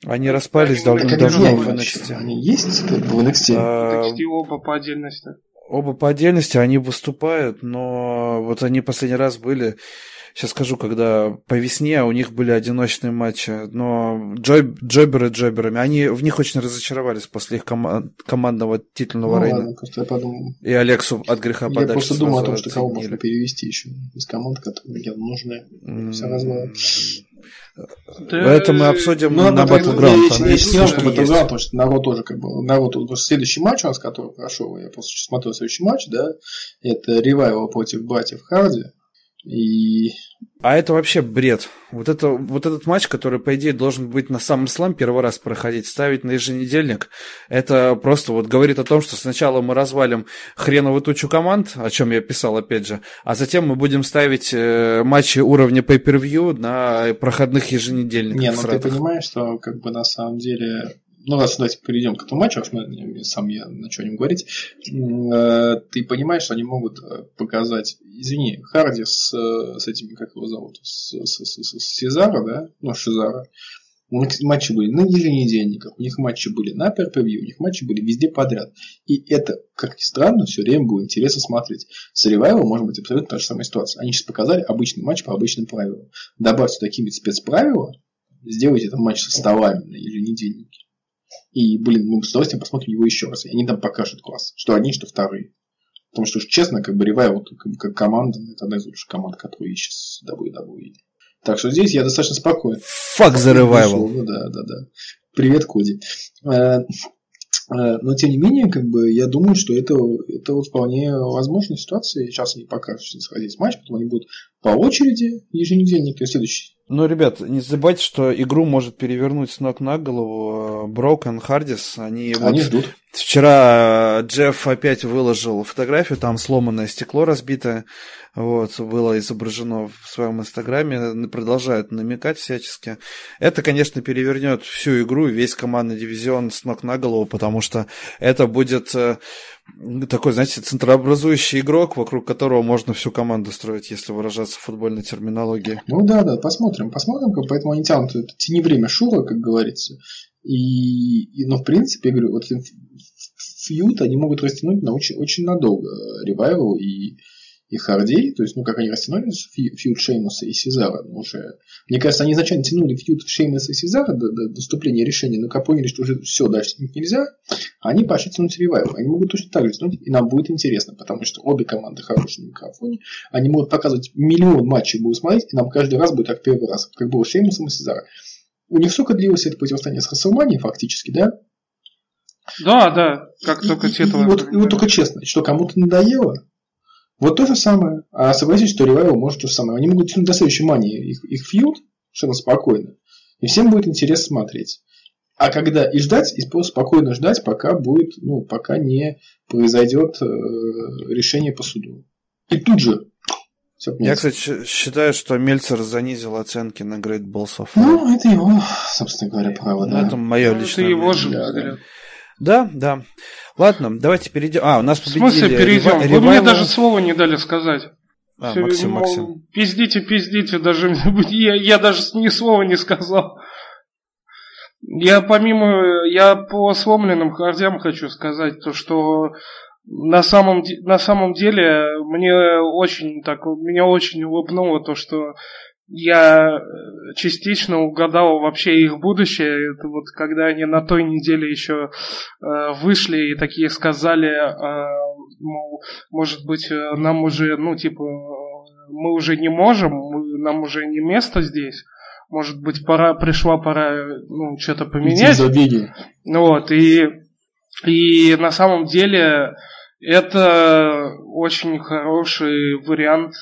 Они распались давно в NXT. Они есть как бы в NXT? А, NXT оба по отдельности. Оба по отдельности, они выступают, но вот они последний раз были сейчас скажу, когда по весне у них были одиночные матчи, но джой, джойберы джойберами, они в них очень разочаровались после их ком- командного титульного ну, рейна. Ладно, я подумал... И Алексу от греха я подальше. Я просто думал о том, что кого можно перевести еще из команд, которые явно нужны. Mm-hmm. Да, это мы обсудим ну, на Battleground. Там есть не что Battleground, потому что народ тоже как бы... Народ, следующий матч у нас, который прошел, я просто смотрел следующий матч, да, это Ревайвал против братьев Харди. И... А это вообще бред. Вот, это, вот этот матч, который, по идее, должен быть на самом слам первый раз проходить, ставить на еженедельник, это просто вот говорит о том, что сначала мы развалим хреновую тучу команд, о чем я писал, опять же, а затем мы будем ставить э, матчи уровня pay-per-view на проходных еженедельниках. Не, ну ты понимаешь, что как бы на самом деле ну, раз давайте перейдем к этому матчу, сам я начал о нем говорить, э, ты понимаешь, что они могут э, показать, извини, Харди с, с этими, как его зовут, с, с, с, с Сезара, да, ну, Шизара, у них матчи были на еженедельниках, у них матчи были на перпевью, у них матчи были везде подряд. И это, как ни странно, все время было интересно смотреть. С Ревайвом может быть абсолютно та же самая ситуация. Они сейчас показали обычный матч по обычным правилам. Добавьте такие спецправила, сделайте этот матч со столами на еженедельнике. И, блин, мы с удовольствием посмотрим его еще раз. И они там покажут класс. Что одни, что вторые. Потому что, честно, как бы Revival как, команда, это одна из лучших команд, которые сейчас WWE. Так что здесь я достаточно спокоен. Fuck the Revival. Да, да, да. Привет, Коди. Э, э, но тем не менее, как бы, я думаю, что это, это вот вполне возможная ситуация. Сейчас они покажут, что сходить матч, потом они будут по очереди еженедельник, и следующий ну, ребят, не забывайте, что игру может перевернуть с ног на голову Брокен, Хардис. Они, Они вот ждут. Вчера Джефф опять выложил фотографию, там сломанное стекло разбитое. Вот, было изображено в своем инстаграме, продолжают намекать всячески. Это, конечно, перевернет всю игру, весь командный дивизион с ног на голову, потому что это будет э, такой, знаете, центрообразующий игрок, вокруг которого можно всю команду строить, если выражаться в футбольной терминологии. Ну да, да, посмотрим, посмотрим, поэтому они тянут это тени время Шура, как говорится. И, и, ну, в принципе, я говорю, вот фьют они могут растянуть на очень, очень надолго. Ревайвал и и Харди, то есть, ну, как они растянули фьюд Шеймуса и Сезара, ну, уже... Мне кажется, они изначально тянули фьюд Шеймуса и Сезара до, до, до вступления решения, но как поняли, что уже все, дальше тянуть нельзя, они пошли тянуть ревайвал. Они могут точно так же тянуть, и нам будет интересно, потому что обе команды хорошие на микрофоне, они могут показывать миллион матчей, будут смотреть, и нам каждый раз будет как первый раз, как было с Шеймусом и Сезара. У них сколько длилось это противостояние с Расселманией, фактически, да? Да, да, как только и, и, и, вот, и вот только честно, что кому-то надоело, вот то же самое. А согласитесь, что Revival может то же самое. Они могут тянуть до следующей мании их, их фьюд совершенно спокойно. И всем будет интересно смотреть. А когда и ждать, и просто спокойно ждать, пока будет, ну, пока не произойдет э, решение по суду. И тут же все Я, кстати, считаю, что Мельцер занизил оценки на Great Balls of Ну, это его, собственно говоря, право, да. Это мое ну, личное Это его же да, да. Да, да. Ладно, давайте перейдем. А, у нас победили... В смысле перейдем? Ревайвал... Вы мне даже слова не дали сказать. А, Все, Максим, мол, Максим. Пиздите, пиздите, даже я, я даже ни слова не сказал. Я помимо, я по сломленным хардям хочу сказать то, что на самом, на самом деле мне очень так, меня очень улыбнуло то, что я э, частично угадал вообще их будущее. Это вот когда они на той неделе еще э, вышли и такие сказали, э, мол, может быть, э, нам уже, ну, типа, мы уже не можем, мы, нам уже не место здесь. Может быть, пора, пришла пора, ну, что-то поменять. Вот, и, и на самом деле это очень хороший вариант,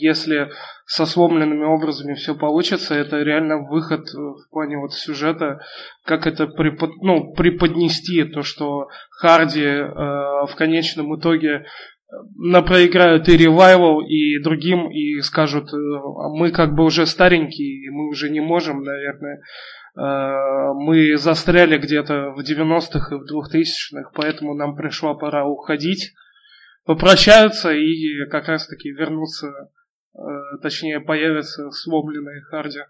если со сломленными образами все получится. Это реально выход в плане вот сюжета, как это препод, ну, преподнести, то, что Харди э, в конечном итоге э, напроиграют и ревайвал, и другим, и скажут, э, мы как бы уже старенькие, мы уже не можем, наверное. Э, мы застряли где-то в 90-х и в 2000-х, поэтому нам пришла пора уходить, попрощаются и как раз-таки вернуться Э, точнее появятся сломленные Харди,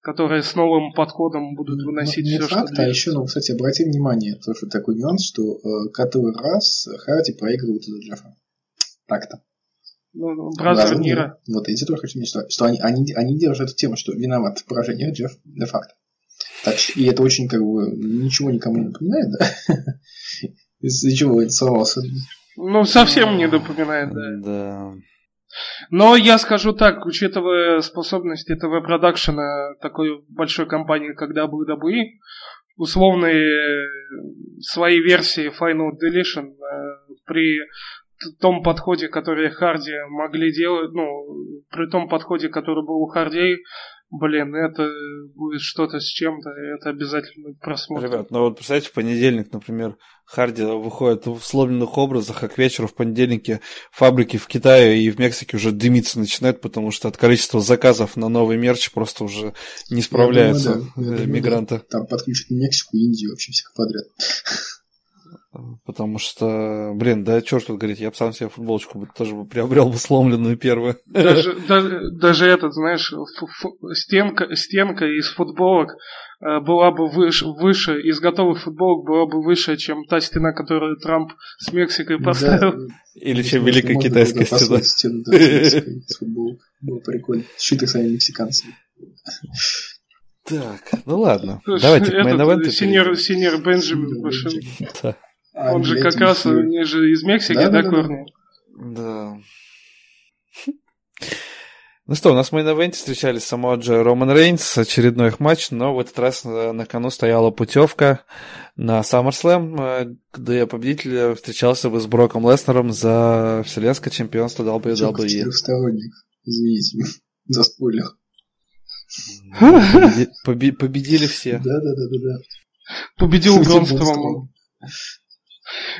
которые с новым подходом будут ну, выносить не все, факт, что А еще, ну, кстати, обрати внимание, тоже такой нюанс, что э, который раз Харди проигрывает из-за Джеффа. Так-то. Ну, ну Brother Nero. Вот, я тоже хочу сказать, что они, они, они держат эту тему, что виноват в поражении Джефф де-факто. Так, и это очень, как бы, ничего никому не напоминает, да? Из-за чего это сломался? Ну, совсем не напоминает, да. Да. Но я скажу так, учитывая способности ТВ-продакшена такой большой компании, как WWE, условные свои версии Final Deletion э, при том подходе, который Харди могли делать, ну, при том подходе, который был у Харди, блин, это будет что-то с чем-то, это обязательно просмотр. Ребят, ну вот представьте, в понедельник, например, Харди выходит в сломленных образах, а к вечеру в понедельнике фабрики в Китае и в Мексике уже дымиться начинают, потому что от количества заказов на новый мерч просто уже не справляются думаю, да. думаю, мигранты. Да. Там подключат Мексику, Индию, вообще всех подряд. Потому что, блин, да черт тут говорить, я бы сам себе футболочку бы тоже бы приобрел бы сломленную первую. Даже, даже, даже этот, знаешь, стенка, стенка из футболок э, была бы выше, выше, из готовых футболок была бы выше, чем та стена, которую Трамп с Мексикой поставил. Да. Или чем Великая Китайская стена. стена да, с футболок. Было прикольно. Щиты сами мексиканцы. Так, ну ладно. Давайте к main Сеньор, сеньор Бенджамин. Да. А, Он же как раз, они же из Мексики, да, да, да корни? Да. Ну что, у нас в main встречались Самоа Джо Роман Рейнс, очередной их матч, но в этот раз на кону стояла путевка на SummerSlam, э, где победитель встречался бы с Броком Леснером за вселенское чемпионство WWE. Четырехсторонник, извините за спойлер. Победили все. Да, да, да, да, да. Победил Бронстром.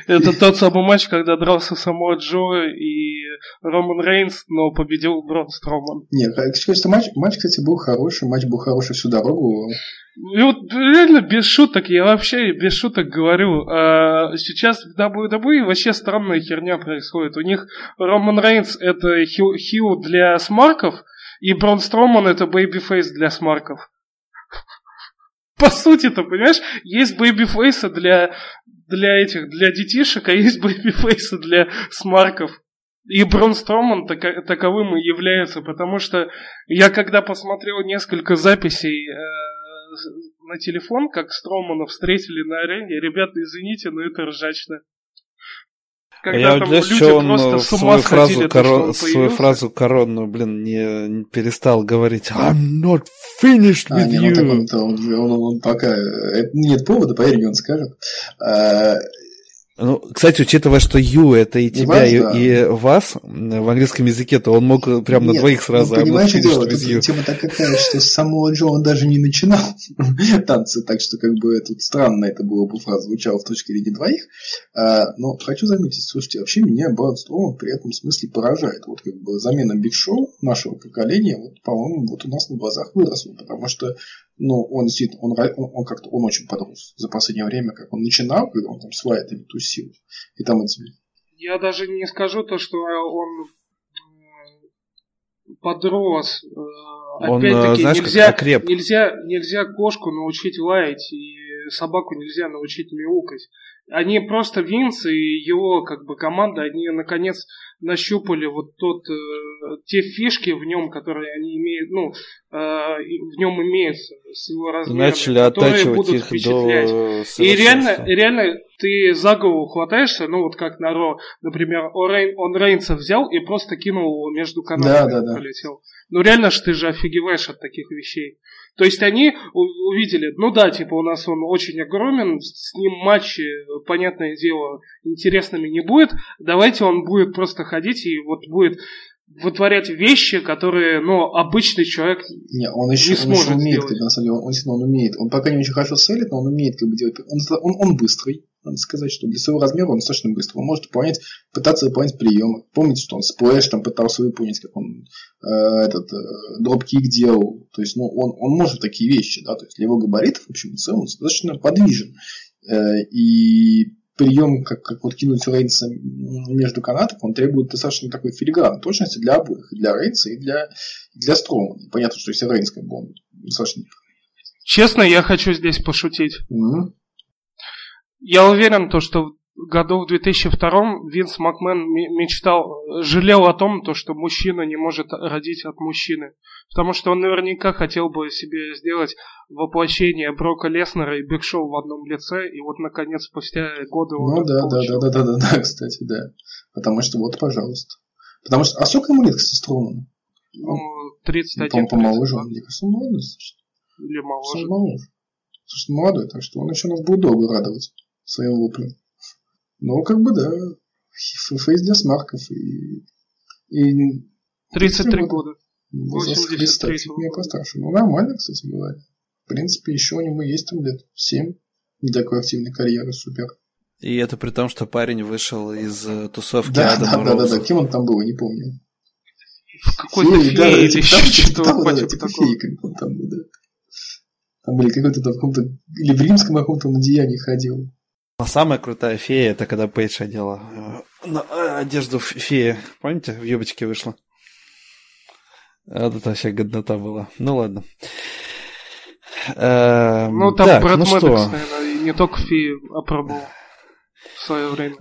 Это тот самый матч, когда дрался Самуа Джо и Роман Рейнс, но победил Брон Строман. Нет, кстати, матч, матч, кстати, был хороший, матч был хороший всю дорогу. И вот реально без шуток, я вообще без шуток говорю, а сейчас в WWE вообще странная херня происходит. У них Роман Рейнс это heel, heel для smark ов, и Брон Строман это babyface для smark ов. По сути-то, понимаешь, есть babyface ы для для этих, для детишек, а есть babyface ы для smark ов. И Брон Строман так, таковым и является, потому что я когда посмотрел несколько записей э, на телефон, как Стромана встретили на арене, ребята, извините, но это ржачно. Когда я удивляюсь, что он э, свою, фразу, корон, свою фразу коронную, блин, не, не перестал говорить I'm not finished with а, you. Он, он, он, он пока... Нет повода, поверь, он скажет. Ну, кстати, учитывая, что you это и тебя, и, да. и вас в английском языке, то он мог прям Нет, на двоих сразу. Ну, понимаешь, дело, тут тема такая, что с самого Джо он даже не начинал танцы, так что как бы тут странно это было бы фраза звучала в точке зрения двоих. А, но хочу заметить, слушайте, вообще меня Браун Строуман при этом смысле поражает. Вот как бы замена Биг Шоу нашего поколения, вот, по-моему, вот у нас на глазах выросла, потому что ну, он действительно, он, он, он как-то, он очень подрос за последнее время, как он начинал, когда он там с Вайтами тусил, и там эти... Я даже не скажу то, что он подрос. Э, опять-таки, нельзя, нельзя, нельзя кошку научить лаять, и собаку нельзя научить мяукать. Они просто Винс и его как бы команда, они наконец нащупали вот тот, э, те фишки в нем, которые они имеют, ну, э, в нем имеются с его размером, Начали которые будут их впечатлять. До и реально, реально ты за голову хватаешься, ну вот как на Ро, например, он, Рейн, он Рейнса взял и просто кинул его между каналами да, да, да. полетел. Ну реально ж ты же офигеваешь от таких вещей. То есть они увидели, ну да, типа у нас он очень огромен, с ним матчи, понятное дело, интересными не будет, давайте он будет просто ходить и вот будет вытворять вещи, которые, ну, обычный человек не, он еще, не сможет он еще умеет, сделать. Как, на самом деле, он, он, он умеет. Он пока не очень хорошо селит, но он умеет как бы делать. Он, он, он быстрый. Надо сказать, что для своего размера он достаточно быстро. Он может выполнять, пытаться выполнять приемы. Помните, что он splash там пытался выполнить, как он э, этот э, dropkick делал. То есть, ну, он, он может такие вещи, да. То есть, для его габаритов, в общем, в целом, он достаточно подвижен. Э, и прием, как, как вот кинуть Рейнса между канатов, он требует достаточно такой филигранной точности для обоих. И для Рейнса, и для, и для Стромана. Понятно, что если Рейнс, как бы он достаточно... Честно, я хочу здесь пошутить. Mm-hmm. Я уверен, то, что году в 2002 Винс Макмен мечтал, жалел о том, то, что мужчина не может родить от мужчины. Потому что он наверняка хотел бы себе сделать воплощение Брока Леснера и Биг Шоу в одном лице, и вот наконец спустя годы он Ну да, да, да, да, да, да, да, кстати, да. Потому что вот, пожалуйста. Потому что, а сколько ему лет, кстати, Строману? Ну, 31. По-моему, помоложе, мне кажется, он молодой достаточно. Или моложе. моложе. Слушай, молодой, так что он еще нас будет долго радовать своим воплем. Ну, как бы, да, фейс для смарков и... и 33 года. 83 мне постарше. Ну, нормально, кстати говоря. В принципе, еще у него есть там лет 7 для такой активной карьеры, супер. И это при том, что парень вышел из э, тусовки да, Адама да, да, да, да, кем он там был, не помню. В какой-то фее, да, или типа, еще что-то там, да, типа феи, как он там был, да. Там были какой-то там в каком-то, или в римском каком-то надеянии ходил. А самая крутая фея, это когда Пейдж одела э, э, одежду феи. Помните, в юбочке вышла? Вот это вообще годнота была. Ну ладно. Эм, ну, там так, Брэд ну Мэддокс, что? наверное, не только феи опробовал в свое время.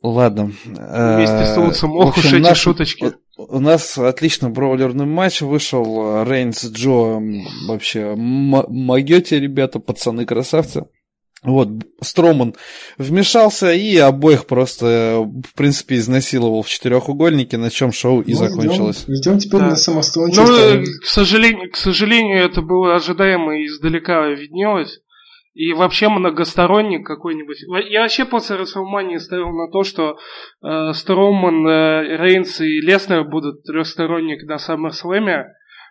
Ладно. Вместе с Луцем. Ох уж эти шуточки. У нас отлично броулерный матч вышел. Рейнс Джо вообще могете, ребята, пацаны красавцы. Вот, Строман вмешался и обоих просто, в принципе, изнасиловал в четырехугольнике, на чем шоу и ну, закончилось. Ждем, ждем теперь да. на самостоятельность. Ну, к сожалению, к сожалению, это было ожидаемо и издалека виднелось. И вообще многосторонник какой-нибудь. Я вообще после Расселмании ставил на то, что э, Строман, э, Рейнс и Леснер будут трехсторонник на SummerSlam.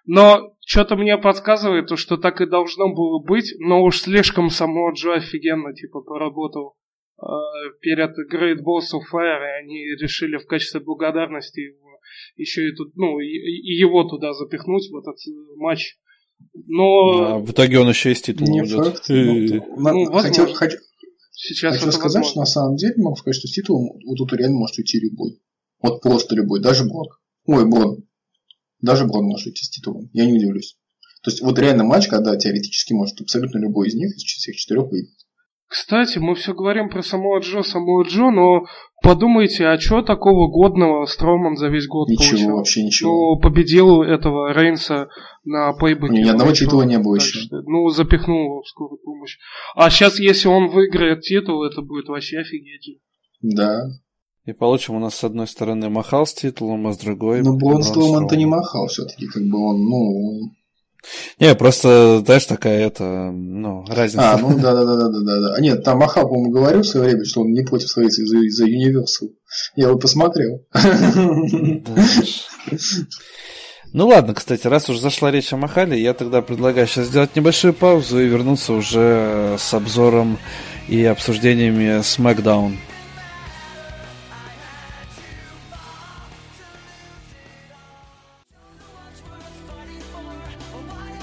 Но что-то мне подсказывает, то, что так и должно было быть, но уж слишком само Джо офигенно типа поработал э, перед Great Balls of Fire, и они решили в качестве благодарности его, еще и тут, ну, и, и его туда запихнуть в этот матч. Но... Да, в итоге он еще из титула Не уйдет. Факт, ну, ну, хочу, хочу, Сейчас хочу сказать, возможно. что на самом деле могу сказать, что с титулом вот тут реально может уйти любой. Вот просто любой, даже Брок. Ой, Брон. Даже Брон может уйти с титулом. Я не удивлюсь. То есть вот реально матч, когда теоретически может абсолютно любой из них из всех четырех выиграть. Кстати, мы все говорим про самого Джо, самого Джо, но подумайте, а что такого годного Строман за весь год Ничего, получил? вообще ничего. Ну, победил этого Рейнса на пейбеке. Ни одного титула не было еще. Что, ну, запихнул его в скорую помощь. А сейчас, если он выиграет титул, это будет вообще офигеть. Да. И получим у нас с одной стороны махал с титулом, а с другой... Ну, Брон Строман-то не махал все-таки, как бы он, ну, не, просто, знаешь, такая это, ну, разница. А, ну да, да, да, да, да, да. А нет, там Махал, по-моему, говорил в свое время, что он не против своих за, за Universal. Я вот посмотрел. Ну ладно, кстати, раз уже зашла речь о Махале, я тогда предлагаю сейчас сделать небольшую паузу и вернуться уже с обзором и обсуждениями SmackDown.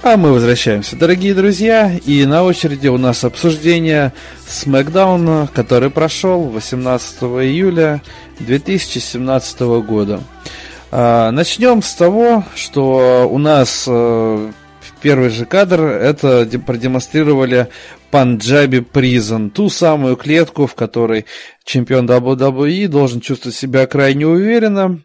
А мы возвращаемся, дорогие друзья, и на очереди у нас обсуждение Смакдауна, который прошел 18 июля 2017 года. А, начнем с того, что у нас э, первый же кадр это продемонстрировали Панджаби Призон, ту самую клетку, в которой чемпион WWE должен чувствовать себя крайне уверенно,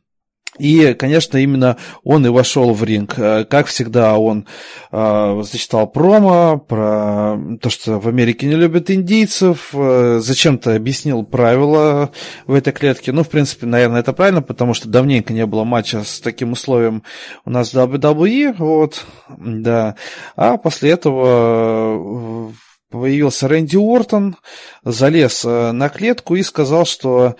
и, конечно, именно он и вошел в ринг. Э, как всегда, он э, зачитал промо про то, что в Америке не любят индийцев, э, зачем-то объяснил правила в этой клетке. Ну, в принципе, наверное, это правильно, потому что давненько не было матча с таким условием у нас в WWE, вот, да. А после этого э, появился Рэнди Уортон, залез э, на клетку и сказал, что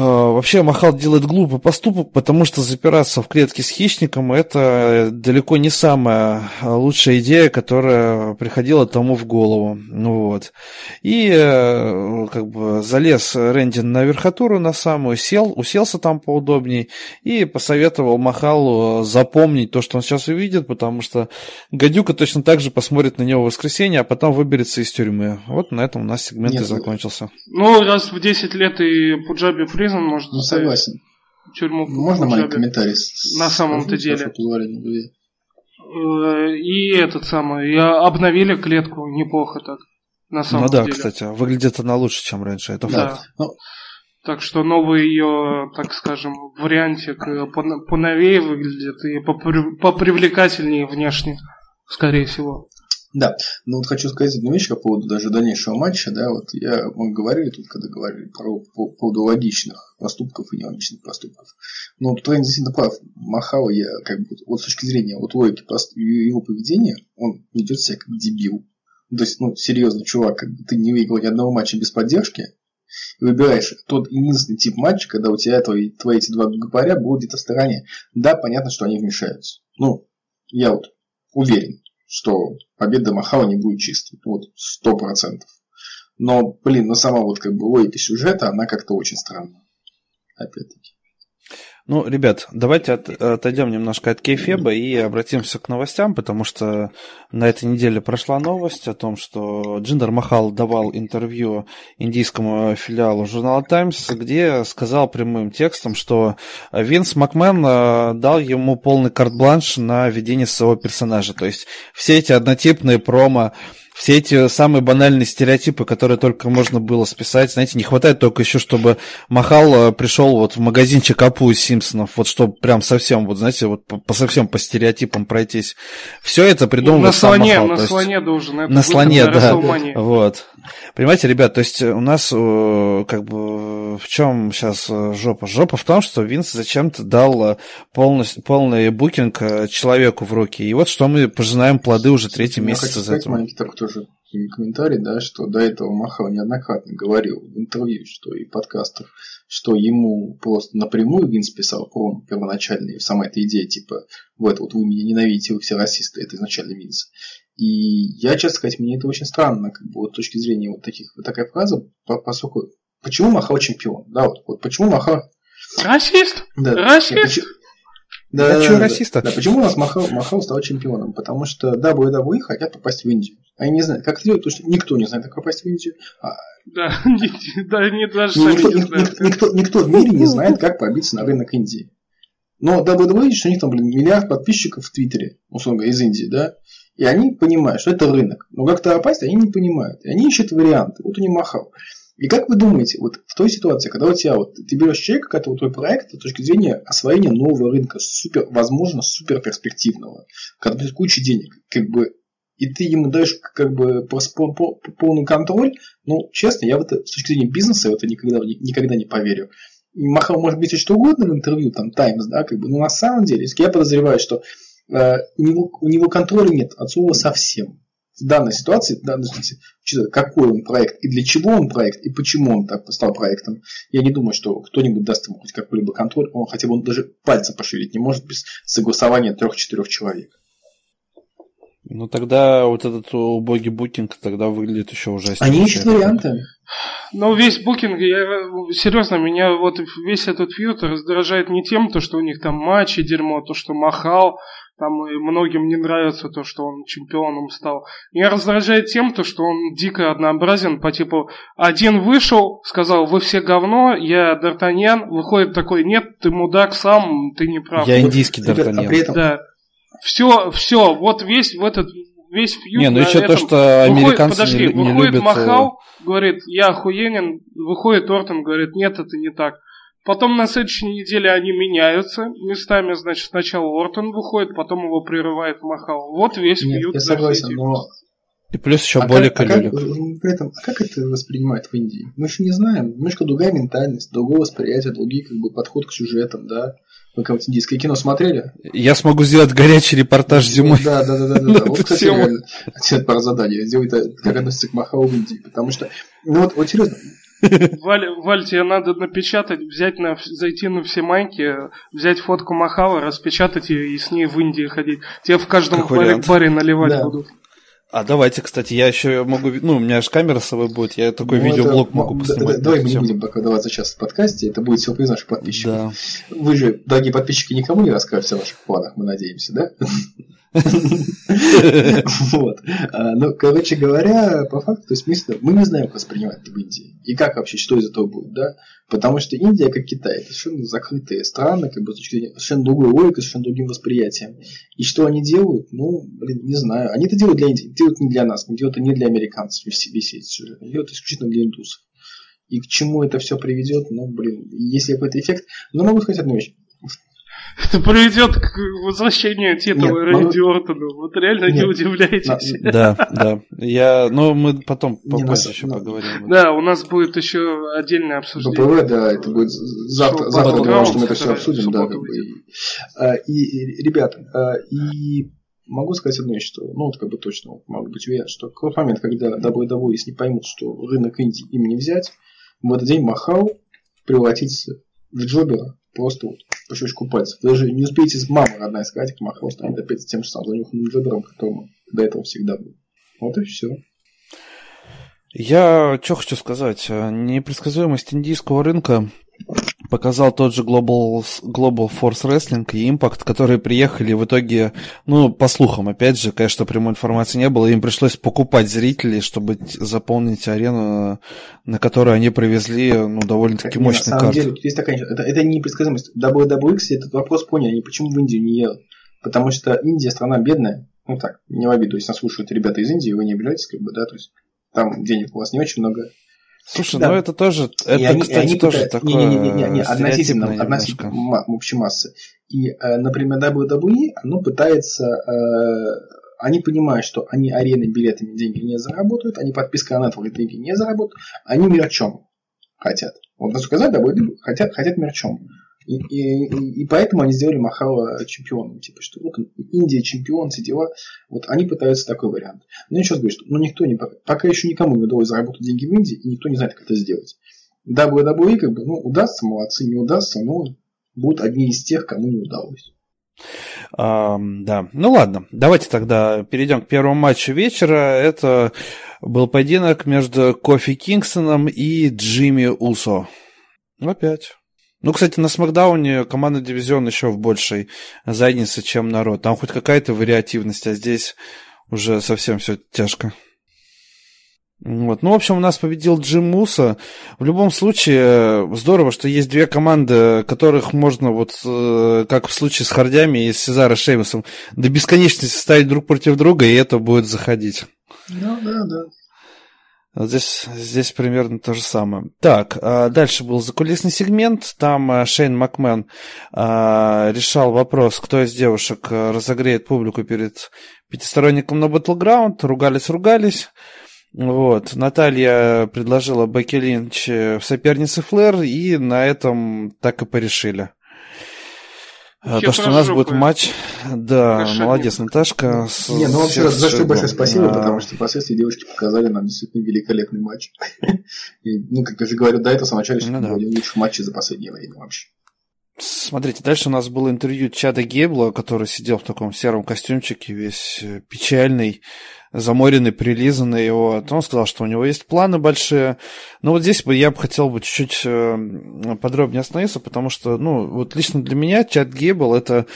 вообще Махал делает глупый поступок, потому что запираться в клетке с хищником это далеко не самая лучшая идея, которая приходила тому в голову. Ну вот. И э, как бы залез Рэнди на верхотуру на самую, сел, уселся там поудобней и посоветовал Махалу запомнить то, что он сейчас увидит, потому что гадюка точно так же посмотрит на него в воскресенье, а потом выберется из тюрьмы. Вот на этом у нас сегмент Нет, и закончился. Ну, раз в 10 лет и Пуджаби Призм может Ну, согласен. Тюрьму Можно маленький комментарий? На самом-то деле. Э, и этот самый, и обновили клетку неплохо так. На самом ну да, деле. кстати, выглядит она лучше, чем раньше, это да. факт. Ну, так что новый ее, так скажем, вариантик поновее выглядит и попривлекательнее внешне, скорее всего. Да, ну вот хочу сказать одну вещь по поводу даже дальнейшего матча, да, вот я, мы говорили тут, когда говорили про, по, по поводу логичных поступков и нелогичных поступков. Ну, вот Трейн действительно прав. Махао, я как бы, вот с точки зрения вот логики его поведения, он ведет себя как дебил. То есть, ну, серьезно, чувак, как бы ты не выиграл ни одного матча без поддержки, и выбираешь тот единственный тип матча, когда у тебя твои, твои эти два гопаря будут где-то в стороне. Да, понятно, что они вмешаются. Ну, я вот уверен что победа Махала не будет чистой. Вот, сто процентов. Но, блин, ну сама вот как бы логика сюжета, она как-то очень странная. Опять-таки. Ну, ребят, давайте от, отойдем немножко от Кейфеба и обратимся к новостям, потому что на этой неделе прошла новость о том, что Джиндер Махал давал интервью индийскому филиалу журнала Times, где сказал прямым текстом, что Винс Макмен э, дал ему полный карт-бланш на ведение своего персонажа. То есть все эти однотипные промо все эти самые банальные стереотипы, которые только можно было списать. Знаете, не хватает только еще, чтобы Махал э, пришел вот в магазинчик Апу из Симпсонов, вот чтобы прям совсем, вот знаете, вот по, по совсем по стереотипам пройтись. Все это придумал на сам слоне, Махал. На есть, слоне должен. Это на слоне, да. Вот. Понимаете, ребят, то есть у нас э, как бы в чем сейчас э, жопа? Жопа в том, что Винс зачем-то дал полностью, полный букинг человеку в руки. И вот что мы пожинаем плоды уже третий Я месяц из этого. маленький такой тоже комментарий, да, что до этого Махал неоднократно говорил в интервью, что и подкастах, что ему просто напрямую Винс писал про первоначальные, сама эта идея, типа, вот, вот вы меня ненавидите, вы все расисты, это изначально Винс. И я, честно сказать, мне это очень странно, как бы, вот с точки зрения вот таких, вот такая фраза, по- поскольку, почему Махал чемпион, да, вот, вот почему Махал, Расист? да, Расист? почему- А чё расиста? Да, почему у нас Махал, Махал стал чемпионом? Потому что WWE хотят попасть в Индию. Они не знают, как это делать, потому что никто не знает, как попасть в Индию. А Да, да, не даже сами никто, не знают. ник- никто, никто в мире не знает, как пробиться на рынок Индии. Но WWE, что у них там, блин, миллиард подписчиков в Твиттере, условно говоря, из Индии, да, и они понимают, что это рынок. Но как туда попасть, они не понимают. И они ищут варианты. Вот у них Махал. И как вы думаете, вот в той ситуации, когда у тебя вот ты берешь человека, который твой проект с точки зрения освоения нового рынка, супер, возможно, супер перспективного, когда будет куча денег, как бы, и ты ему даешь как бы полный контроль, ну, честно, я в это, с точки зрения бизнеса, в это никогда, никогда не поверю. Махал может быть что угодно в интервью, там, Таймс, да, как бы, но на самом деле, я подозреваю, что э, у, него, у него контроля нет от слова совсем. В данной ситуации, в данной ситуации, учитывая, какой он проект и для чего он проект и почему он так стал проектом, я не думаю, что кто-нибудь даст ему хоть какой-либо контроль, он хотя бы он даже пальцем пошевелить не может без согласования трех-четырех человек. Ну тогда вот этот убогий букинг тогда выглядит еще ужаснее. Они ищут варианты. Ну, весь букинг, я, серьезно, меня вот весь этот фьюд раздражает не тем, то, что у них там матчи дерьмо, то, что Махал, там и многим не нравится то, что он чемпионом стал. Меня раздражает тем, то, что он дико однообразен, по типу, один вышел, сказал, вы все говно, я Д'Артаньян, выходит такой, нет, ты мудак сам, ты не прав. Я индийский а Д'Артаньян. при этом Да. Все, все, вот весь в этот весь фьюд Не, ну еще то, этом- что Выходит- американцы подожди, не, не выходит любят... э, Махал, говорит, я охуенен, выходит Ортон, говорит, нет, это не так. Потом на следующей неделе они меняются местами, значит, сначала Ортон выходит, потом его прерывает Махал. Вот весь Нет, фьюд я согласен, но И плюс еще А более как, а как, колюлек. при этом, а как это воспринимают в Индии? Мы еще не знаем. Немножко другая ментальность, другое восприятие, другие как бы подход к сюжетам, да. Вы как-нибудь индийское кино смотрели? Я смогу сделать горячий репортаж зимой. Да, да, да, да, да. Вот, кстати, реально, ответ пара задания. Сделай это, как относится к Махау в Индии. Потому что, ну вот, вот серьезно, Валь, Валь, тебе надо напечатать, взять на, зайти на все майки, взять фотку Махала, распечатать ее и с ней в Индии ходить. Тебе в каждом баре, баре наливать Да. будут. А давайте, кстати, я еще могу... Ну, у меня же камера с собой будет, я такой ну, видеоблог это- могу м, поснимать. да- Давай мы не будем пока даваться сейчас в подкасте. Это будет сюрприз наших подписчиков. Да. Вы же, дорогие подписчики, никому не расскажете о ваших планах, мы надеемся, да? Вот. А, Ну, короче говоря, по факту, то есть мы не знаем, как воспринимать это в Индии. И как вообще, что из этого будет, да? Потому что Индия, как Китай, это совершенно закрытые страны, как бы с точки зрения совершенно другой логикой, совершенно другим восприятием. И что они делают? Ну, блин, не знаю. Они это делают для Индии, делают не для нас, они делают не для американцев, весь, весь этот сюжет. Они делают исключительно для индусов. И к чему это все приведет, ну, блин, есть ли какой-то эффект. Но могу сказать одну вещь. Это приведет к возвращению титула Рэнди Ортону. Вот реально Нет. не удивляйтесь. Да, да. Я, ну, мы потом попозже еще поговорим. Да, у нас будет еще отдельное обсуждение. БПВ, да, это будет завтра, завтра думаю, что мы это все обсудим, да, как бы. А, и, ребята, а, и могу сказать одно, что, ну, вот как бы точно могу быть уверен, что к тот момент, когда WWE, если не поймут, что рынок Индии им не взять, в этот день Махал превратится в Джобера просто вот по щелчку пальцев. Даже не успеете с мамой родная сказать, как Махал станет опять тем же самым занюханным Джобером, которым до этого всегда был. Вот и все. Я что хочу сказать. Непредсказуемость индийского рынка показал тот же Global, Global Force Wrestling и Impact, которые приехали в итоге, ну, по слухам, опять же, конечно, прямой информации не было, им пришлось покупать зрителей, чтобы заполнить арену, на которую они привезли, ну, довольно-таки мощный карт. На самом деле, есть такая, это, это непредсказуемость. WWE, этот вопрос поняли, они почему в Индию не едут. Потому что Индия страна бедная, ну так, не в обиду, если нас слушают ребята из Индии, вы не обижаетесь, как бы, да, то есть там денег у вас не очень много, Слушай, да. ну это тоже, это, и они, кстати, они тоже такое не, не, не, не, относительно, относительно общей массы. И, э, например, WWE, оно пытается, э, они понимают, что они арены билетами деньги не заработают, они подпиской на Netflix деньги не заработают, они мерчом хотят. Вот, надо сказать, WWE хотят, хотят мерчом. И, и, и поэтому они сделали Махала чемпионом. Типа, что вот Индия чемпион, все дела. Вот они пытаются такой вариант. Но я сейчас говорю, что ну, никто не, пока еще никому не удалось заработать деньги в Индии, и никто не знает, как это сделать. WWE, как бы, ну, удастся, молодцы, не удастся, но будут одни из тех, кому не удалось. А, да, ну ладно, давайте тогда перейдем к первому матчу вечера. Это был поединок между Кофи Кингстоном и Джимми Усо. Опять. Ну, кстати, на Смакдауне команда дивизион еще в большей заднице, чем народ. Там хоть какая-то вариативность, а здесь уже совсем все тяжко. Вот. Ну, в общем, у нас победил Джим Муса. В любом случае, здорово, что есть две команды, которых можно, вот э, как в случае с Хардями и с Сезаро Шеймусом, до бесконечности ставить друг против друга, и это будет заходить. Ну, да, да. Вот здесь, здесь примерно то же самое. Так, а дальше был закулисный сегмент. Там а, Шейн Макмен а, решал вопрос, кто из девушек разогреет публику перед пятисторонником на Battleground. Ругались-ругались. Вот. Наталья предложила Бекки Линч в сопернице Флэр, и на этом так и порешили. А, то, что у нас будет матч, да, Хорошо. молодец, Наташка. С... Не, ну вообще, за что большое спасибо, а... потому что впоследствии девушки показали нам действительно великолепный матч. И, ну, как я же говорю, до этого самом ну, да. один лучших матчей за последнее время вообще. Смотрите, дальше у нас было интервью Чада Гебла, который сидел в таком сером костюмчике, весь э, печальный, заморенный, прилизанный. Вот. Он сказал, что у него есть планы большие. Но вот здесь бы я бы хотел бы чуть-чуть э, подробнее остановиться, потому что, ну, вот лично для меня Чад Гебл – это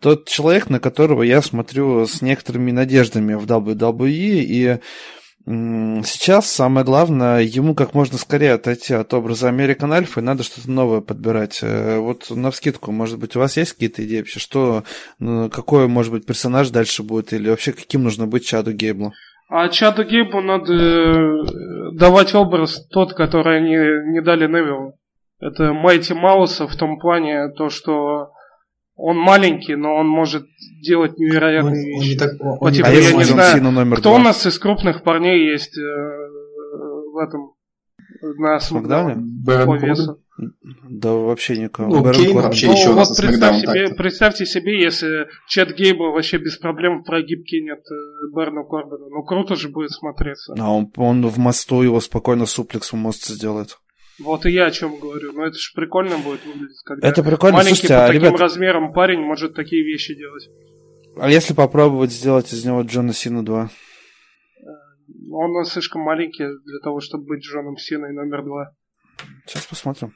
тот человек, на которого я смотрю с некоторыми надеждами в WWE, и Сейчас самое главное, ему как можно скорее отойти от образа American Alpha, и надо что-то новое подбирать. Э, вот на вскидку, может быть, у вас есть какие-то идеи вообще, что, ну, какой, может быть, персонаж дальше будет, или вообще каким нужно быть Чаду Гейблу? А Чаду Гейблу надо э, давать образ тот, который они не дали Невиллу. Это Майти Мауса в том плане, то, что он маленький, но он может делать невероятные он, вещи. Он не так, он, он типа, а я не знаю, номер кто 2. у нас из крупных парней есть э, в этом на Смакдауне по весу? Да вообще никого. Ну, Кейн вообще ну, еще вот представь себе, представьте себе, если Чет Гейбл вообще без проблем в прогиб кинет э, Берну Корбину. Ну круто же будет смотреться. А он, он в мосту его спокойно суплексом мост сделает. Вот и я о чем говорю. Но это же прикольно будет выглядеть, когда это прикольно. маленький Слушайте, по а, таким ребят... размерам парень может такие вещи делать. А если попробовать сделать из него Джона Сина 2? Он слишком маленький для того, чтобы быть Джоном Синой номер два. Сейчас посмотрим.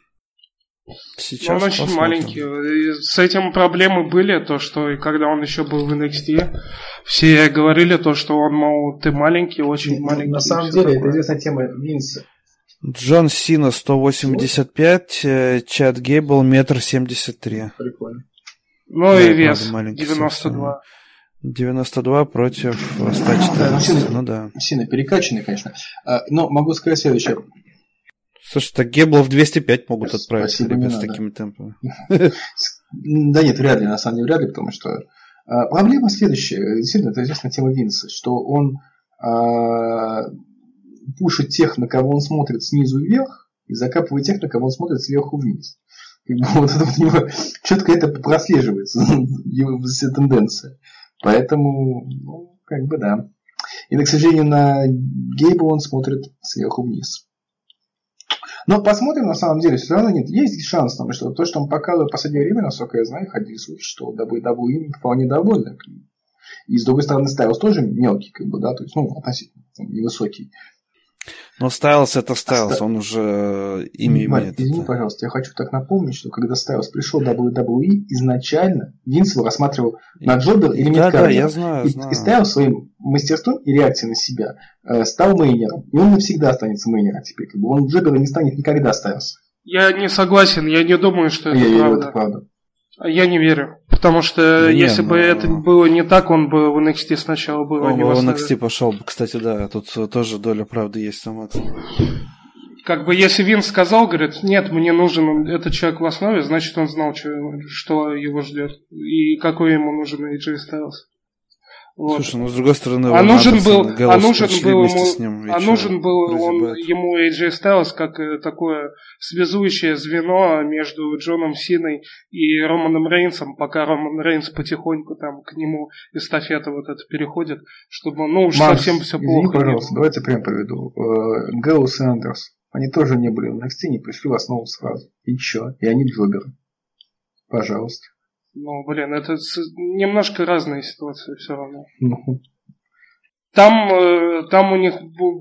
Сейчас он очень посмотрим. маленький. И с этим проблемы были, то, что и когда он еще был в NXT, все говорили то, что он, мол, ты маленький, очень маленький. На самом деле, такое. это известная тема Винса. Джон Сина 185, э, Чад Гейбл метр семьдесят три. Прикольно. Ну да, и вес 92. 92 против 114. ну да. Сильно перекачанный, конечно. А, но могу сказать следующее. Слушай, так Геблов 205 могут отправить Спасибо, ребят с такими темпами. Да нет, вряд ли, на самом деле, вряд ли, потому что а, проблема следующая. Действительно, это известная тема Винса, что он а, пушит тех, на кого он смотрит снизу вверх, и закапывает тех, на кого он смотрит сверху вниз. Как бы, вот это вот у него четко это прослеживается, его вся тенденция. Поэтому, ну, как бы да. И, к сожалению, на Гейба он смотрит сверху вниз. Но посмотрим, на самом деле, все равно нет. Есть шанс, потому что то, что он показывает в последнее время, насколько я знаю, ходили слухи, что WWE вполне довольны. И с другой стороны, Стайлс тоже мелкий, как бы, да, то есть, ну, относительно невысокий. Но Стайлс это Стайлс, Ста... он уже э, имя Марк, имеет. Извини, это. пожалуйста, я хочу так напомнить, что когда Стайлс пришел в WWE, изначально Винс его рассматривал на jobber или Да, да, я знаю, и, знаю. И Стайлс своим мастерством и реакцией на себя э, стал мейнером. И он навсегда останется мейнером теперь. Как бы он Джобера не станет никогда Стайлс. Я не согласен, я не думаю, что это я правда. Верю, это правда. Я не верю. Потому что Не, если ну- бы это было не так, он бы в NXT сначала был, Он не в. NXT пошел, кстати, да, тут э, тоже доля правды есть на Макс. Как бы если Винс сказал, говорит, нет, мне нужен этот человек в основе, значит он знал, что, что его ждет. И какой ему нужен AJ Styles. Вот. Слушай, ну с другой стороны, а нужен был, а нужен был ему, с ним, а нужен был он, ему AJ Styles как э, такое связующее звено между Джоном Синой и Романом Рейнсом, пока Роман Рейнс потихоньку там к нему эстафета вот это переходит, чтобы ну уж Макс, совсем все извини, плохо. не пожалуйста, давайте прям поведу. Э, Гэллус и Андерс, они тоже не были в NXT, не пришли в основу сразу. И чё? И они джоберы. Пожалуйста. Ну, блин, это немножко разные ситуации все равно. Ну, Там, э, там у них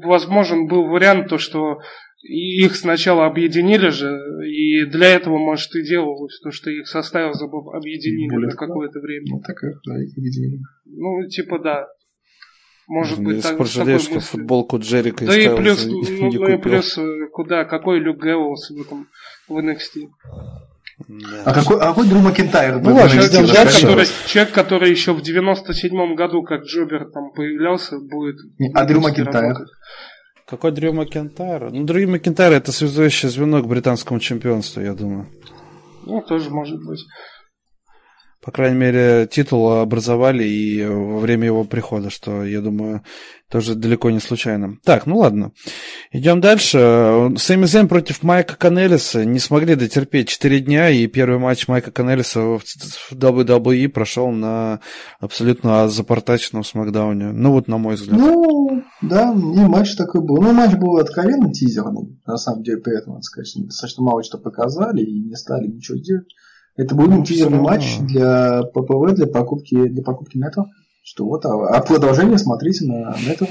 возможен был вариант, то, что и их сначала объединили же, и для этого, может, и делалось, то, что их составил забыл объединили Более на какое-то время. ну так и да, их видели. Ну, типа, да. Может Я быть, так, что мыслью. футболку Джерика Да и Стайлза плюс, не- ну, не ну и плюс, э, куда, какой Люк Гэллоус в этом, в NXT. Да. А какой, а какой Дрю Макентайр? Ну был ладно, Человек, человек, который, человек, который еще в 97-м году, как Джобер там появлялся, будет... Не, а Дрю Макентайр? работать. Какой Дрю Макентайр? Ну, Дрю Макентайр это связующее звено к британскому чемпионству, я думаю. Ну, тоже может быть. По крайней мере, титул образовали и во время его прихода, что, я думаю, тоже далеко не случайно. Так, ну ладно. Идем дальше. Сэмми Зейн против Майка Канелиса не смогли дотерпеть 4 дня, и первый матч Майка Канелиса в WWE прошел на абсолютно запортаченном смакдауне. Ну вот, на мой взгляд. Ну, да, мне матч такой был. Ну, матч был откровенно тизерный. На самом деле, при этом, надо достаточно мало что показали и не стали ничего делать. Это был Ну, тизерный матч для ППВ, для покупки, для покупки нетов. Что вот, а, а продолжение смотрите на нетов.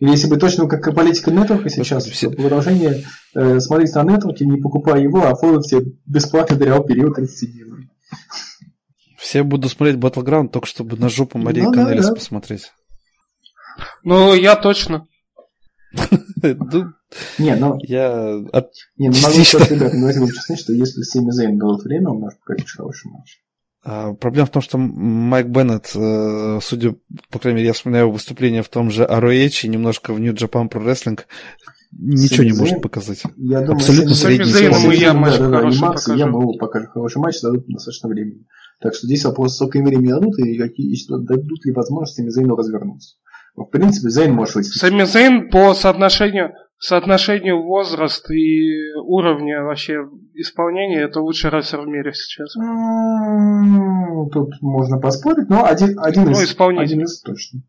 Или если бы точно как политика нетворка сейчас, все- то продолжение э, смотрите на нетворке, не покупая его, а оформите бесплатно дарил период 30 дней. Все буду смотреть Battleground, только чтобы на жопу Марии Ну да, Канелис да. посмотреть. Ну, я точно. Ну, Не, ну, я от- не, ну могу сказать, ребят, ну, давайте будем честны, что если Сэмми Зейн дает время, он может показать хороший матч. А, Проблема в том, что Майк Беннет, э, судя, по крайней мере, я вспоминаю его выступление в том же ROH и немножко в New Japan Pro Wrestling, ничего не может Зейн? показать. Я думаю, Абсолютно Сэмми средний Зейном и я матч да, да, да, хороший и я покажу. мы покажем хороший матч, дадут достаточно времени. Так что здесь вопрос, сколько им времени дадут, и какие, и что, дадут ли возможность Сэмми Зейну развернуться. В принципе, Зейн может выйти. Сэмми Зейн по соотношению, соотношению возраст и уровня вообще исполнения это лучший рестлер в мире сейчас. М, Тут можно поспорить, но один, один, Ну, из, исполнитель. один из точно.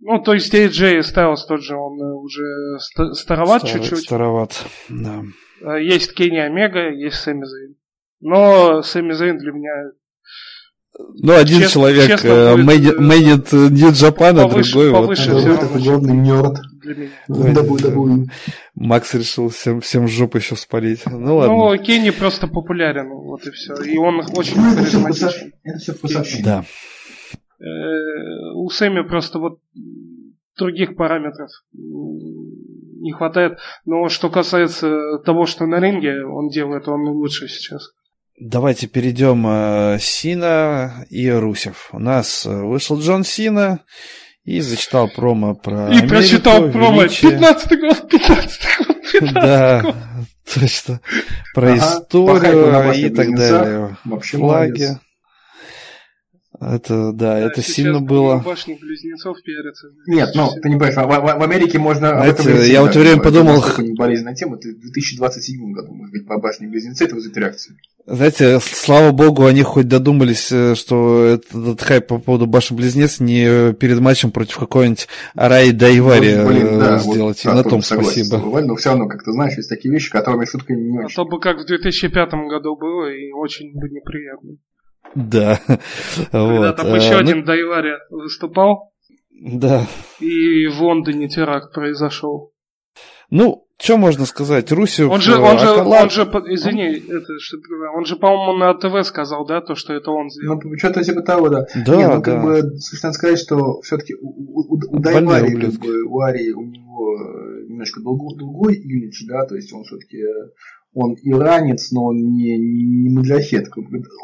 Ну, то есть AJ Styles тот же, он э, уже ста- староват Стар- чуть-чуть. Староват, да. Э, Есть Кенни Омега, есть Сэмми Зейн. Но Сэмми Зейн для меня Ну, один Честно- человек честно мейнит мейнит New Japan, а повыше- другой вот повыше э, Вот главный нерд. WWE. Макс решил всем, всем жопу еще спалить. Ну ладно. Ну, Кенни просто популярен, вот и все. И он очень Ну, харизматичен. это все вкусовщина. Да. Э, У Сэмми просто вот других параметров не хватает. Но что касается того, что на ринге он делает, он лучше сейчас. Давайте перейдем э, Сина и Русев. У нас э, вышел Джон Сина и зачитал промо про И Америку, прочитал промо. величие. 15 год, 15 год, 15 Да, Точно. Про историю и так далее. Вообще Флаги. Это, да, это сильно было. Башни близнецов перец. Нет, ну, ты не понимаешь, в, в, в Америке можно... Знаете, я в это время подумал... Это не болезненная тема, это в 2027 году, может быть, по башне близнецы это вызовет реакцию. Знаете, слава богу, они хоть додумались, э, что этот хайп по поводу башен близнец не перед матчем против какой-нибудь Араи Дайвари ну, блин, да, сделать. Вот, и на том спасибо. Тобой, но все равно, как ты знаешь, есть такие вещи, которыми шутка не очень. А то бы как в 2005 году было, и очень бы неприятно. Да. Когда вот. там еще а, один ну... Дайвари выступал. Да. И в Лондоне теракт произошел. Ну, что можно сказать? Русев... Он же, он же, он же, извини, это, что, он же, по-моему, на ТВ сказал, да, то, что это он сделал. Ну, что-то типа того, да. Да, Не, ну, как да. бы, надо сказать, что все-таки у, у, у, Дайвари, как бы, у Ари, у него немножко другой, другой имидж, да, то есть он все-таки он иранец, но он не, не, не маджахет.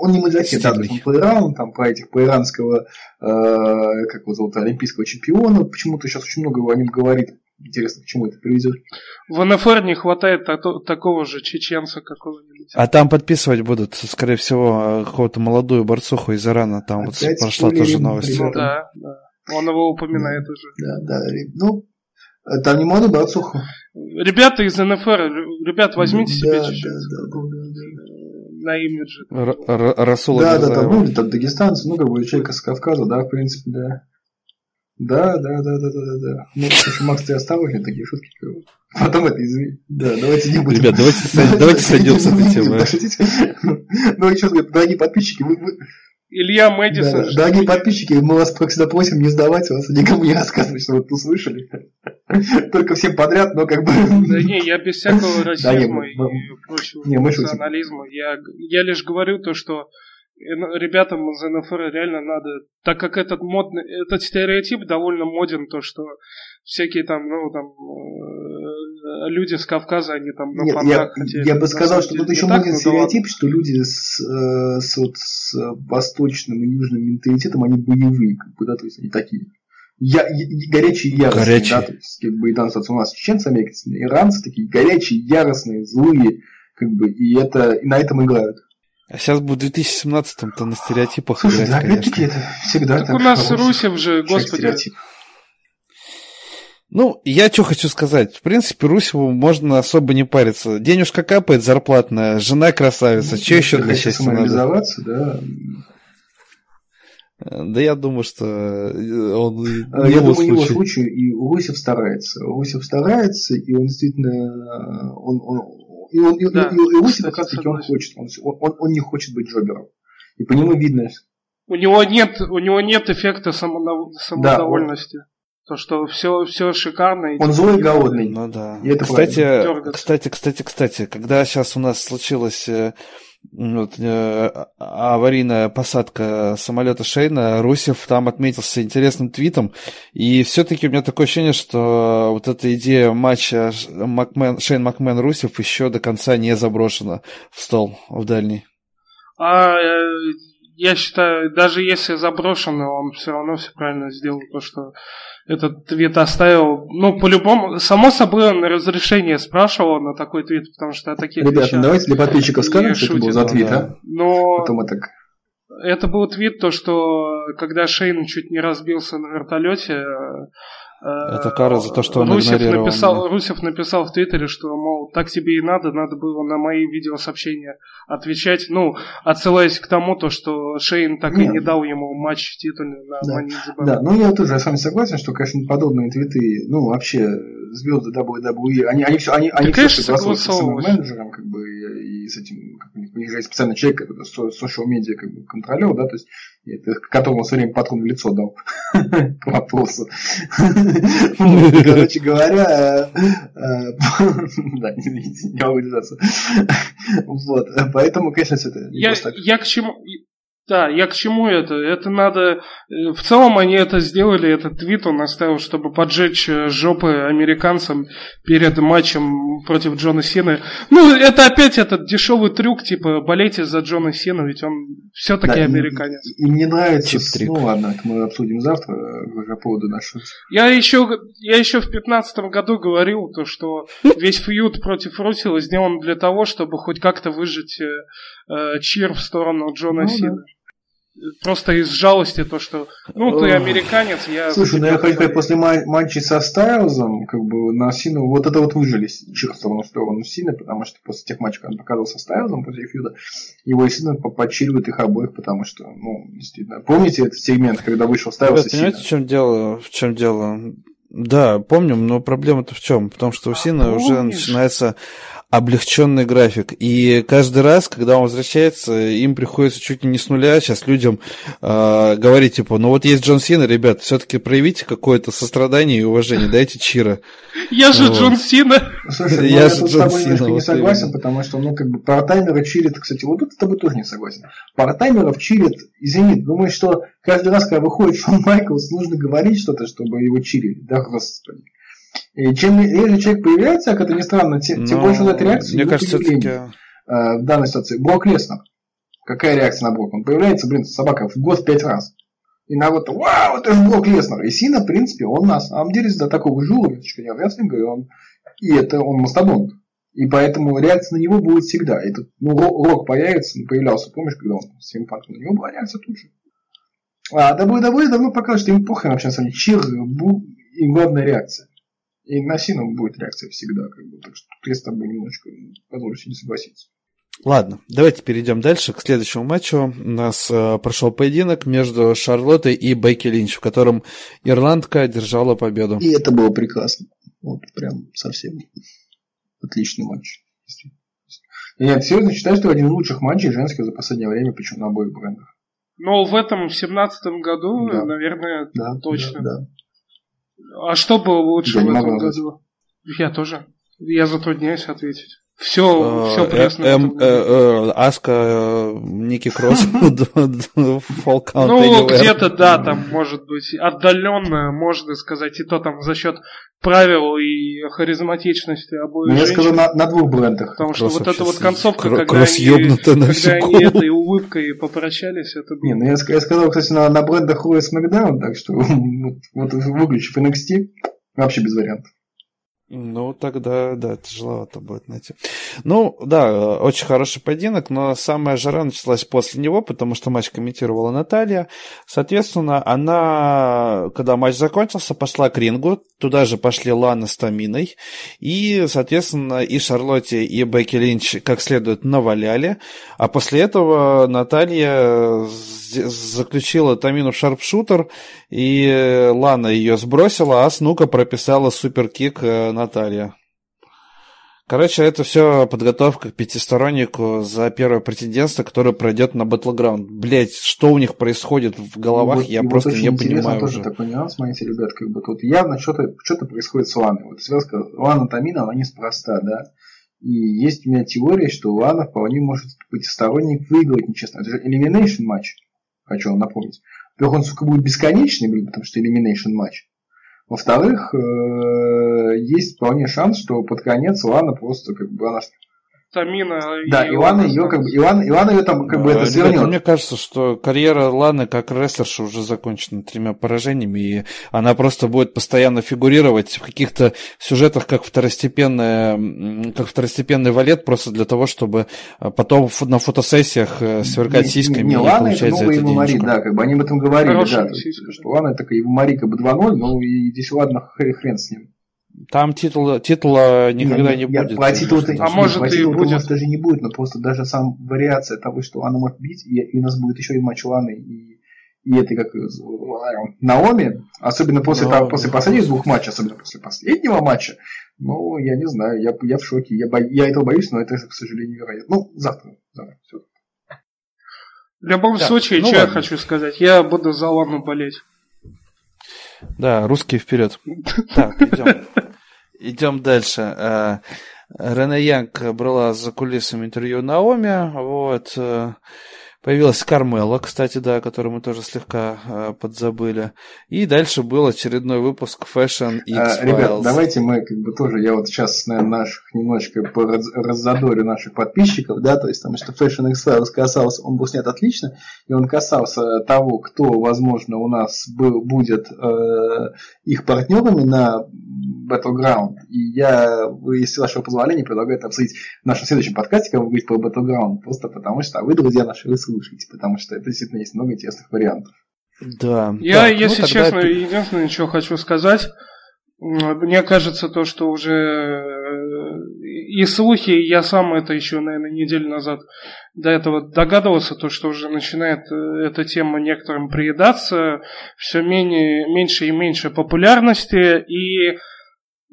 Он не маджахет, да, он по Ирану, там, по этих, по иранского, э, как его зовут, олимпийского чемпиона. Почему-то сейчас очень много о нем говорит. Интересно, к чему это приведет. В НФР не хватает та- такого же чеченца какого-нибудь. А там подписывать будут, скорее всего, какого-то молодую борцуху из Ирана. Там Опять вот прошла тоже новость. Ну, да, да. Он его упоминает да, уже. Да, да. Ну, там не молодой борцуху. Ребята из НФР, ребят, возьмите да, себе чуть-чуть. Да, да, да, да, На имидже. Расула Да, да, да, ну, там дагестанцы, ну, как бы человек с Кавказа, да, в принципе, да. Да, да, да, да, да, да, да. Ну, Макс, ты осторожнее, такие шутки. Потом это извини. Да, давайте не будем. Ребят, давайте, давайте сойдем с этой темы. Ну, и что, дорогие подписчики, вы, Илья Мэдисон. Да, дорогие подписчики, мы вас всегда просим не сдавать вас, никому не рассказывать, что вы тут услышали. Только всем подряд, но как бы... Да не, я без всякого расизма и прочего национализма. Я, я лишь говорю то, что ребятам из НФР реально надо, так как этот модный, этот стереотип довольно моден, то что всякие там, ну там э, люди с Кавказа, они там на Нет, я, хотя я бы сказал, что тут еще моден стереотип, что люди с, э, с, вот, с восточным и южным менталитетом, они боевые, как бы, да, то есть они такие. Я, я, горячие и яростные, горячие. да, то есть, как бы, и там, у нас чеченцы, американцы, иранцы такие горячие, яростные, злые, как бы, и это, и на этом играют. А сейчас будет в 2017-м-то на стереотипах Слушай, играть, да, опять-таки это всегда так. так у нас Русев же, господи. Стереотип. Ну, я что хочу сказать. В принципе, Русеву можно особо не париться. Денежка капает зарплатная, жена красавица. Ну, что еще для счастья надо? да. Да я думаю, что он... А, я думаю, в его случае и Русев старается. Русев старается, и он действительно... Он, он, и, он, да, и, и, и Русев как раз таки он хочет. Он, он, он не хочет быть джобером. И по нему видно... У него нет, у него нет эффекта самодовольности. Да, то, что все, все шикарно. Он злой и голодный. Ну да. И это кстати, кстати, кстати, кстати, когда сейчас у нас случилась э, вот, э, аварийная посадка самолета Шейна, Русев там отметился интересным твитом. И все-таки у меня такое ощущение, что вот эта идея матча Макмен, Шейн Макмен Русев еще до конца не заброшена в стол в дальний. А, э, я считаю, даже если заброшено, он все равно все правильно сделал, то что этот твит оставил. Ну, по-любому, само собой, он разрешение спрашивал на такой твит, потому что таких Ребята, давайте для подписчиков скажем, что это был за твит, да. а? Но... Потом мы так... Это был твит, то, что когда Шейн чуть не разбился на вертолете, это кара за то, что он Русев написал, Русев написал в Твиттере, что, мол, так тебе и надо, надо было на мои видеосообщения отвечать, ну, отсылаясь к тому, то, что Шейн так Нет. и не дал ему матч титульный на да. Да, ну я тоже с вами согласен, что, конечно, подобные твиты, ну, вообще, звезды WWE, они, они все, они, они все согласуются с самым менеджером, как бы, и с этим, как бы, у них же есть специальный человек, social медиа, как бы, контролер, да, то есть, это, которому все время в лицо дал к вопросу. Короче говоря, э, э, да, не могу держаться. Вот, поэтому, конечно, все это я к чему Да, я к чему это? Это надо... Э, в целом они это сделали, этот твит он оставил, чтобы поджечь э, жопы американцам перед матчем против Джона Сина. Ну, это опять этот дешевый трюк, типа, болейте за Джона Сина, ведь он все-таки да, американец. И, и мне нравится... Ну ладно, это мы обсудим завтра э, по поводу нашего... Я еще, я еще в пятнадцатом году говорил, то, что весь фьюд против Русила сделан для того, чтобы хоть как-то выжить э, чир в сторону Джона ну, Сина. Да просто из жалости то, что, ну, ты американец, я... Слушай, ну я хочу сказать, после матча со Стайлзом, как бы на Сину, вот это вот выжились чертовну сторону Сины, потому что после тех матчей, когда он показывал со Стайлзом после фьюда, его Сина подчиривает их обоих, потому что, ну, действительно, помните этот сегмент, когда вышел Стайлз и Сина? Понимаете, в чем дело? В чем дело? Да, помним, но проблема-то в чем? Потому что у Сина а, уже начинается облегченный график. И каждый раз, когда он возвращается, им приходится чуть ли не с нуля сейчас людям э, говорить, типа, ну вот есть Джон Сина, ребят, все-таки проявите какое-то сострадание и уважение, дайте Чира. Я же Джон Сина. Слушай, ну, я же Джон Сина. не согласен, потому что, ну, как бы, партаймера чилит, кстати, вот тут с тобой тоже не согласен. Партаймеров чилит, извини, думаю, что каждый раз, когда выходит Шон Майклс, нужно говорить что-то, чтобы его чилили. Да, господи. И чем реже человек появляется, как это ни странно, тем, тем больше вот эта реакция. Мне кажется, все-таки... Э, в данной ситуации. Брок Леснер. Какая реакция на Брок? Он появляется, блин, собака в год пять раз. И на вот, вау, это же Брок Леснер. И Сина, в принципе, он на самом деле за такого жуловичка не рестлинга, и он, и это он мастодонт. И поэтому реакция на него будет всегда. И тут, ну, Рок появится, появлялся, помнишь, когда он с Симпанком, на него была реакция тут же. А WWE давно показывает, что им похрен вообще на самом деле. Чир, и главная реакция. И на Сину будет реакция всегда, как бы, так что я с тобой немножечко позволю себе согласиться. Ладно, давайте перейдем дальше к следующему матчу. У нас э, прошел поединок между Шарлоттой и Бейки Линч, в котором ирландка держала победу. И это было прекрасно. Вот прям совсем отличный матч. Я серьезно считаю, что один из лучших матчей женских за последнее время, причем на обоих брендах. Но в этом, в семнадцатом году, да. наверное, да, точно. Да, да. А что было лучше я в этом году? Я тоже. Я затрудняюсь ответить. Все, все пресно. Э, Аска, Ники Кросс, Фолкаунт. Ну, где-то, да, там, может быть, отдаленно, можно сказать, и то там за счет правил и харизматичности обоих ну, Я скажу на, на двух брендах. Потому что вот эта вот концовка, когда они, когда они этой улыбкой попрощались, это было... Не, ну я, я сказал, кстати, на, на брендах Roy SmackDown, так что вот, вот выключив NXT, вообще без вариантов. Ну, тогда, да, тяжеловато будет найти. Ну, да, очень хороший поединок, но самая жара началась после него, потому что матч комментировала Наталья. Соответственно, она, когда матч закончился, пошла к рингу, туда же пошли Лана с Таминой, и, соответственно, и Шарлотте, и Бекки Линч как следует наваляли, а после этого Наталья заключила Тамину в шарпшутер, и Лана ее сбросила, а Снука прописала суперкик э, Наталья. Короче, это все подготовка к пятистороннику за первое претендентство, которое пройдет на Battleground. Блять, что у них происходит в головах, и я и просто вот не понимаю тоже уже. такой нюанс, смотрите, ребят, как бы тут явно что-то что происходит с Ланой. Вот связка Лана Тамина, она неспроста, да. И есть у меня теория, что Лана вполне может пятисторонник выиграть нечестно. Это же elimination матч, хочу вам напомнить. Во-первых, он, сука, будет бесконечный, блин, потому что elimination матч. Во-вторых, э, есть вполне шанс, что под конец Лана просто как бы она Тамина. Да, Ивана ее как бы Иван, Иван ее там как бы это свернет. Мне кажется, что карьера Ланы как рестлерши уже закончена тремя поражениями, и она просто будет постоянно фигурировать в каких-то сюжетах как второстепенная, как второстепенный валет, просто для того, чтобы э, потом на фотосессиях э, сверкать сиськами не, не, не, и Лана получать это за это Мари, да, как бы они об этом говорили, Хорошая да, сиська, что Лана такая Мари как бы 2-0, но и здесь ладно, хрен с ним. Там титул, титула никогда не, не будет. По титулу, а может по титулу, будет. может даже не будет, но просто даже сам вариация того, что она может бить, и, и у нас будет еще и матч Ланы, и, и это как Наоми, особенно после, но, после последних двух матчей, особенно после последнего матча, ну, я не знаю, я, я в шоке, я, бо, я этого боюсь, но это, к сожалению, вероятно. Ну, завтра, завтра, все. В любом да, случае, ну, что ладно. я хочу сказать, я буду за Лану болеть. Да, русские вперед. Так, идем. Идем дальше. Э, Рене Янг брала за кулисами интервью Наоми. Вот. Появилась Кармела, кстати, да, которую мы тоже слегка э, подзабыли. И дальше был очередной выпуск Fashion X а, Ребят, давайте мы как бы тоже, я вот сейчас, наверное, наших немножечко раззадорю наших подписчиков, да, то есть потому что Fashion X Files касался, он был снят отлично, и он касался того, кто, возможно, у нас был, будет э, их партнерами на Battleground. И я, если вашего позволения, предлагаю это обсудить в нашем следующем подкасте, когда мы говорим про Battleground, просто потому что вы, друзья наши, вы слушаете, потому что это действительно есть много интересных вариантов. Да. Я, так, если ну, честно, ты... единственное, что хочу сказать, мне кажется, то, что уже э, и слухи, я сам это еще, наверное, неделю назад до этого догадывался, то, что уже начинает э, эта тема некоторым приедаться, все менее, меньше и меньше популярности, и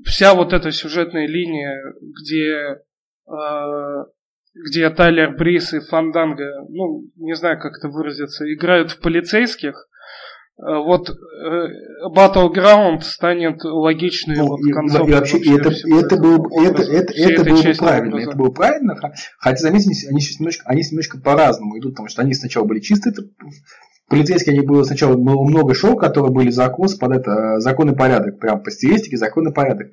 вся вот эта сюжетная линия, где, э, где Тайлер Брис и Фанданга, ну, не знаю, как это выразиться, играют в полицейских, э, вот э, Battleground станет логичной ну, вот концовкой. И, вообще, и это, и это, было, это, это, это было бы правильно. Это было правильно. Хотя, заметьте, они сейчас немножко, они немножко по-разному идут, потому что они сначала были чистые полицейские, они было сначала было много шоу, которые были закос под это закон и порядок, прям по стилистике закон и порядок.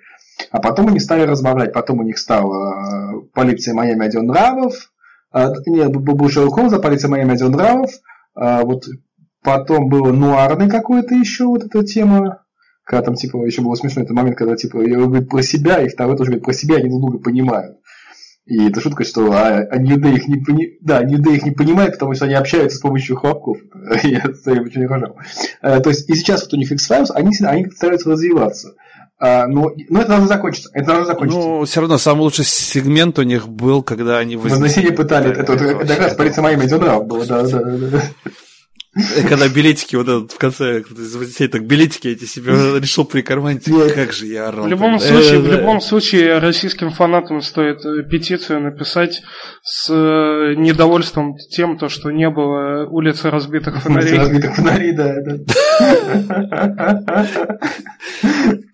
А потом они стали разбавлять, потом у них стала э, полиция Майами один нравов, э, нет, был Шерлок Холмс, а полиция Майами один нравов, э, вот потом было нуарный какой-то еще вот эта тема, когда там типа еще было смешно, это момент, когда типа я говорю про себя, и второй тоже говорит про себя, они друг друга понимают. И это шутка, что а, а New Day их не, пони... да, New Day их не понимает, потому что они общаются с помощью хлопков. Я это очень уважал. То есть, и сейчас вот у них X-Files, они, они стараются развиваться. А, но, но это должно закончиться. Это должно закончиться. Ну, все равно самый лучший сегмент у них был, когда они вознесение пытали. Это, это, это, это как раз полиция моими было, да, да, да. да. Когда билетики вот этот в конце, так билетики эти себе решил прикарманить, как же я орал. В любом случае, в любом случае российским фанатам стоит э, петицию написать с э, недовольством тем, то, что не было улицы разбитых фонарей. разбитых фонарей, да.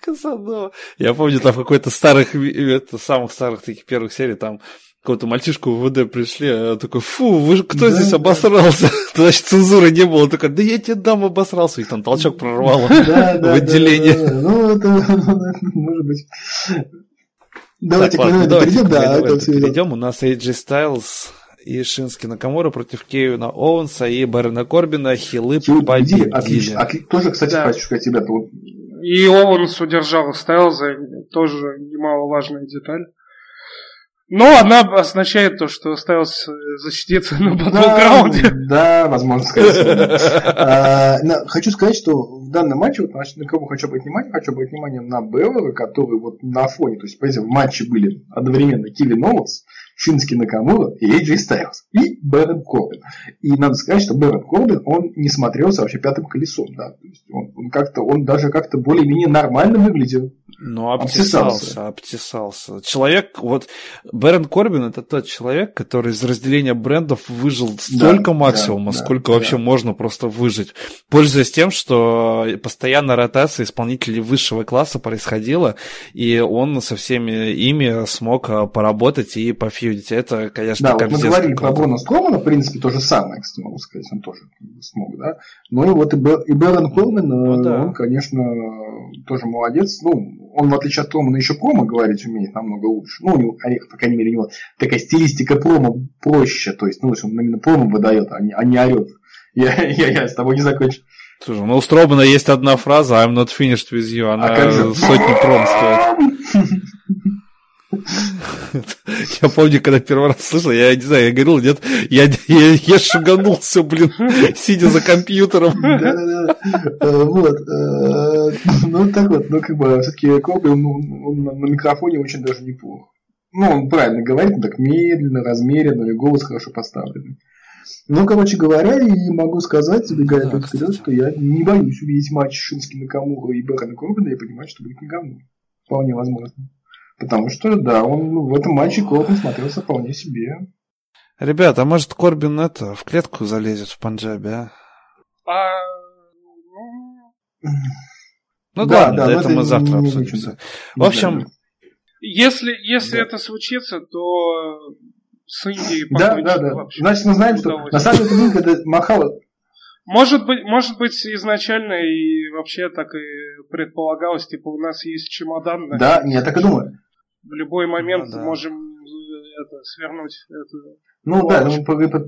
Казанова. Я помню, там в какой-то старых, это, самых старых таких первых серий, там какого-то мальчишку в ВД пришли, а я такой, фу, вы кто да, здесь да. обосрался? Значит, цензуры не было. Такой, да я тебе дам обосрался. И там толчок прорвало в отделение. Ну, это может быть. Давайте ладно, давайте перейдем. Да, давайте перейдем. У нас AJ Styles и Шински Накамура против Кевина Оуэнса и Барена Корбина. Хилы победили. Отлично. А, тоже, кстати, да. хочу сказать, вот... И Оуэнс удержал Стайлза, тоже немаловажная деталь. Но она означает то, что осталось защититься на батлграунде. Да, да, возможно сказать. Хочу сказать, что в данном матче, вот, на кого хочу обратить внимание, хочу обратить внимание на Беллера, который вот на фоне, то есть, понимаете, в матче были одновременно Килли Ноутс, Шински Накамура и Эйджи Стайлз. И Бэрон Корбин. И надо сказать, что Бэрон Корбин, он не смотрелся вообще пятым колесом. Да? То есть он, он, как-то, он даже как-то более-менее нормально выглядел. Ну, обтесался, обтесался. Человек, вот, Бэрон Корбин это тот человек, который из разделения брендов выжил столько да, максимума, да, сколько да, вообще да. можно просто выжить. Пользуясь тем, что постоянно ротация исполнителей высшего класса происходила, и он со всеми ими смог а, поработать и пофьюдить. Это, конечно, Да, вот мы говорили про Брона Стромана, в принципе, то же самое, кстати, могу сказать, он тоже смог, да. Ну и вот и, Бер, и Бэрон Корбин, ну, да. он, конечно, тоже молодец. Ну, он, в отличие от Томана, еще промо говорить умеет намного лучше. Ну, у него, по крайней мере, у него такая стилистика промо проще. То есть, ну, он именно промо выдает, а не, а не орет. Я, я, я с тобой не закончу. Слушай, ну у Стробана есть одна фраза I'm not finished with you. Она а сотни пром стоит. Я помню, когда первый раз слышал, я не знаю, я говорил, нет, я, я, я шуганулся, блин, сидя за компьютером. Да-да-да. Э, вот. Э, ну, так вот, ну, как бы, все-таки Коби, он на микрофоне очень даже неплохо. Ну, он правильно говорит, так медленно, размеренно, и голос хорошо поставленный. Ну, короче говоря, и могу сказать, забегая да, вперед, что я не боюсь увидеть матч Шински Накамура и Бэхана Корбина и понимать, что будет не говно. Вполне возможно. Потому что, да, он в этом матче Корбин смотрелся вполне себе. Ребята, а может Корбин это в клетку залезет в Панджабе, а? а... Ну да, да, это мы завтра обсудим. В общем... Если, если это случится, то с Индией Да, да, да. Значит, мы знаем, что на самом деле это Махал может быть, может быть, изначально и вообще так и предполагалось, типа у нас есть чемодан. Да, я так и думаю. В любой момент ну, да. можем э, это, свернуть это. Ну да, ну,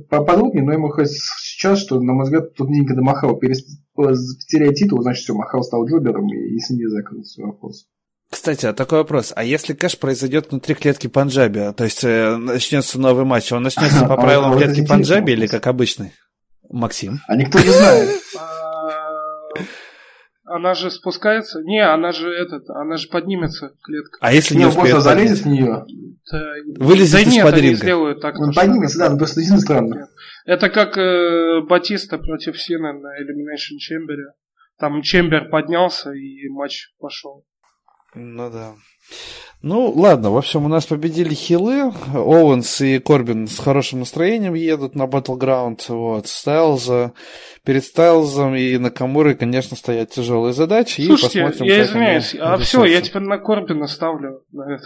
поподробнее, но ему хоть сейчас, что, на мой взгляд, тут никогда Махал потеряет титул, значит, все, Махал стал джобером, и, и с закрылся свой вопрос. Кстати, а такой вопрос. А если кэш произойдет внутри клетки Панджаби, то есть э, начнется новый матч, он начнется по правилам клетки Панджаби или как обычный? Максим. А никто не знает. Она же спускается? Не, она же этот, она же поднимется клетка. А если не, не успеет залезет в нее? Вылезет да из-под ринга. сделают так. Он поднимется, да, но просто не странно. Это как э, Батиста против Сина на Elimination Chamber. Там Чембер поднялся и матч пошел. Ну да. Ну, ладно, в общем, у нас победили хилы. Оуэнс и Корбин с хорошим настроением едут на Battleground. Вот. Стайлза, перед Стайлзом и Накамурой, конечно, стоят тяжелые задачи. Слушайте, и посмотрим, я извиняюсь, а все, я теперь на Корбина ставлю на это.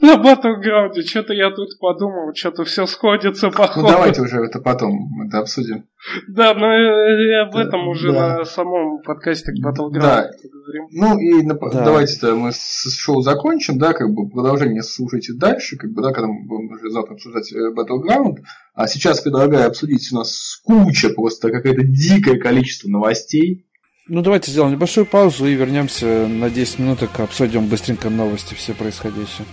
На Battleground, что-то я тут подумал, что-то все сходится походу. Ну давайте уже это потом, это обсудим. Да, но я об этом уже да. на самом подкасте к Battleground да. говорим. Ну и на, да. давайте-то мы с шоу закончим, да, как бы продолжение слушайте дальше, как бы, да, когда мы будем уже завтра обсуждать э, Battleground. А сейчас предлагаю обсудить у нас куча, просто какое-то дикое количество новостей. Ну, давайте сделаем небольшую паузу и вернемся на 10 минуток, обсудим быстренько новости все происходящее.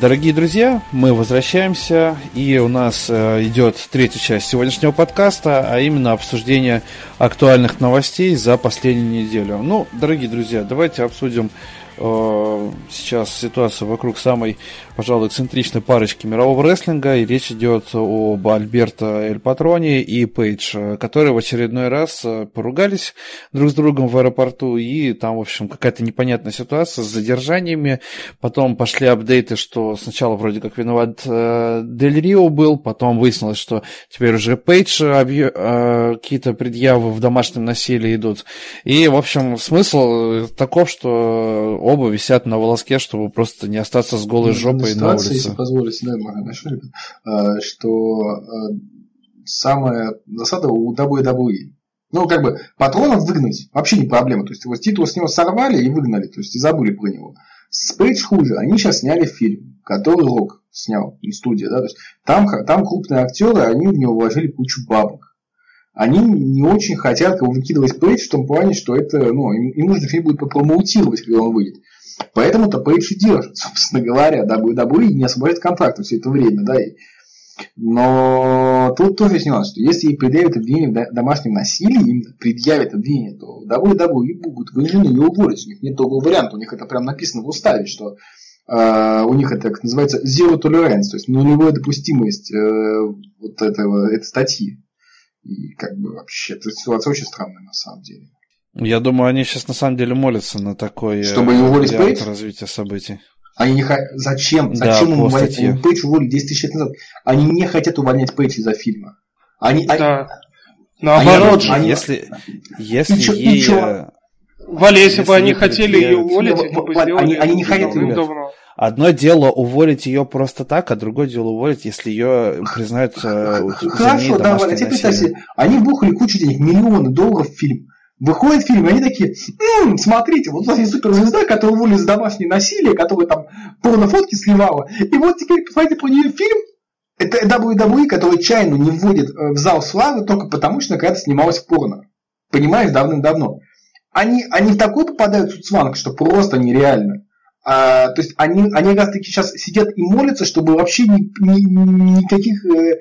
Дорогие друзья, мы возвращаемся, и у нас э, идет третья часть сегодняшнего подкаста, а именно обсуждение актуальных новостей за последнюю неделю. Ну, дорогие друзья, давайте обсудим Э, сейчас ситуация вокруг самой, пожалуй, эксцентричной парочки мирового рестлинга, и речь идет об Альберто Эль Патроне и Пейдж, которые в очередной раз э, поругались друг с другом в аэропорту, и там, в общем, какая-то непонятная ситуация с задержаниями, потом пошли апдейты, что сначала вроде как виноват э, Дель Рио был, потом выяснилось, что теперь уже Пейдж объ... какие-то предъявы в домашнем насилии идут, и, в общем, смысл таков, что оба висят на волоске, чтобы просто не остаться с голой жопой ситуация. Если позволите, да, начну, а, что а, самая засада у WWE. Ну, как бы, патронов выгнать вообще не проблема. То есть, его титул с него сорвали и выгнали, то есть, и забыли про него. С Пейдж хуже. Они сейчас сняли фильм, который Рок снял, не студия, да, то есть, там, там крупные актеры, они в него вложили кучу бабок они не очень хотят как выкидывать Пейдж в том плане, что это, ну, им, им нужно фильм будет попромоутировать, когда он выйдет. Поэтому-то Пейдж и держит, собственно говоря, WWE не освободит контракт все это время, да, и... Но тут тоже есть нюанс, что если ей предъявят обвинение в домашнем насилии, им предъявят обвинение, то WWE будут вынуждены ее уволить. У них нет другого варианта, у них это прям написано в уставе, что Uh, у них это так называется zero tolerance, то есть нулевая допустимость uh, вот этого, этой статьи. И как бы вообще, эта ситуация очень странная на самом деле. Я думаю, они сейчас на самом деле молятся на такой Чтобы уволить Пейдж? развитие событий. Они не х... Зачем? Зачем да, увольнять? Они Пейдж уволили 10 тысяч лет назад. Они не хотят увольнять Пейдж из-за фильма. Они, да. Наоборот, они, они... если, если чё, ей... Валя, если, если бы они хотели ее уволить, они бы сделали они, они не хотят ее Одно дело уволить ее просто так, а другое дело уволить, если ее признают э, Хорошо, да, Валя, тебе представьте, они вбухали кучу денег, миллионы долларов в фильм. Выходит фильм, и они такие, м-м, смотрите, вот у нас есть суперзвезда, которая уволили за домашнее насилие, которая там порно-фотки сливала, и вот теперь посмотрите по нее фильм, это WWE, который чайно не вводит э, в зал славы только потому, что когда-то снималась в порно. Понимаешь, давным-давно. Они, они в такой попадают в цугцванг, что просто нереально. А, то есть они, они как раз таки сейчас сидят и молятся, чтобы вообще ни, ни, никаких э,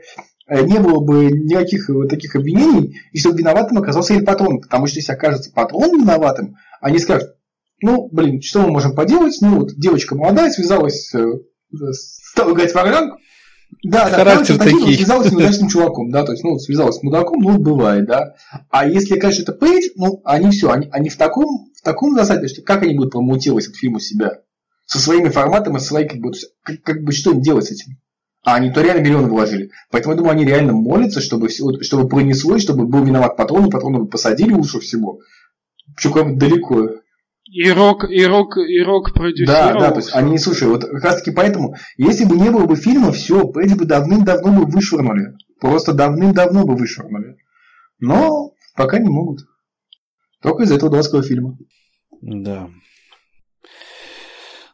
не было бы никаких вот таких обвинений, и чтобы виноватым оказался Эль Патрон. Потому что если окажется Патрон виноватым, они скажут, ну, блин, что мы можем поделать? Ну, вот девочка молодая, связалась, э, стала играть в Варганг, да, да, Характер короче, такие. связалась с неудачным чуваком, да, то есть, ну, связалась с мудаком, ну, бывает, да. А если, конечно, это Пейдж, ну, они все, они, они в таком, в таком засаде, что как они будут промутировать этот фильм у себя? со своими форматами, со своей, как бы, как, как бы что им делать с этим? А они то реально миллионы вложили. Поэтому я думаю, они реально молятся, чтобы, чтобы пронесло, чтобы был виноват патрон, и патрона бы посадили лучше всего. Куда-нибудь далеко. И рок, и рок, и рок продюсировал. Да, да, то есть они, слушай, вот как раз таки поэтому, если бы не было бы фильма, все, Пэдди бы давным-давно бы вышвырнули. Просто давным-давно бы вышвырнули. Но пока не могут. Только из-за этого дурацкого фильма. Да.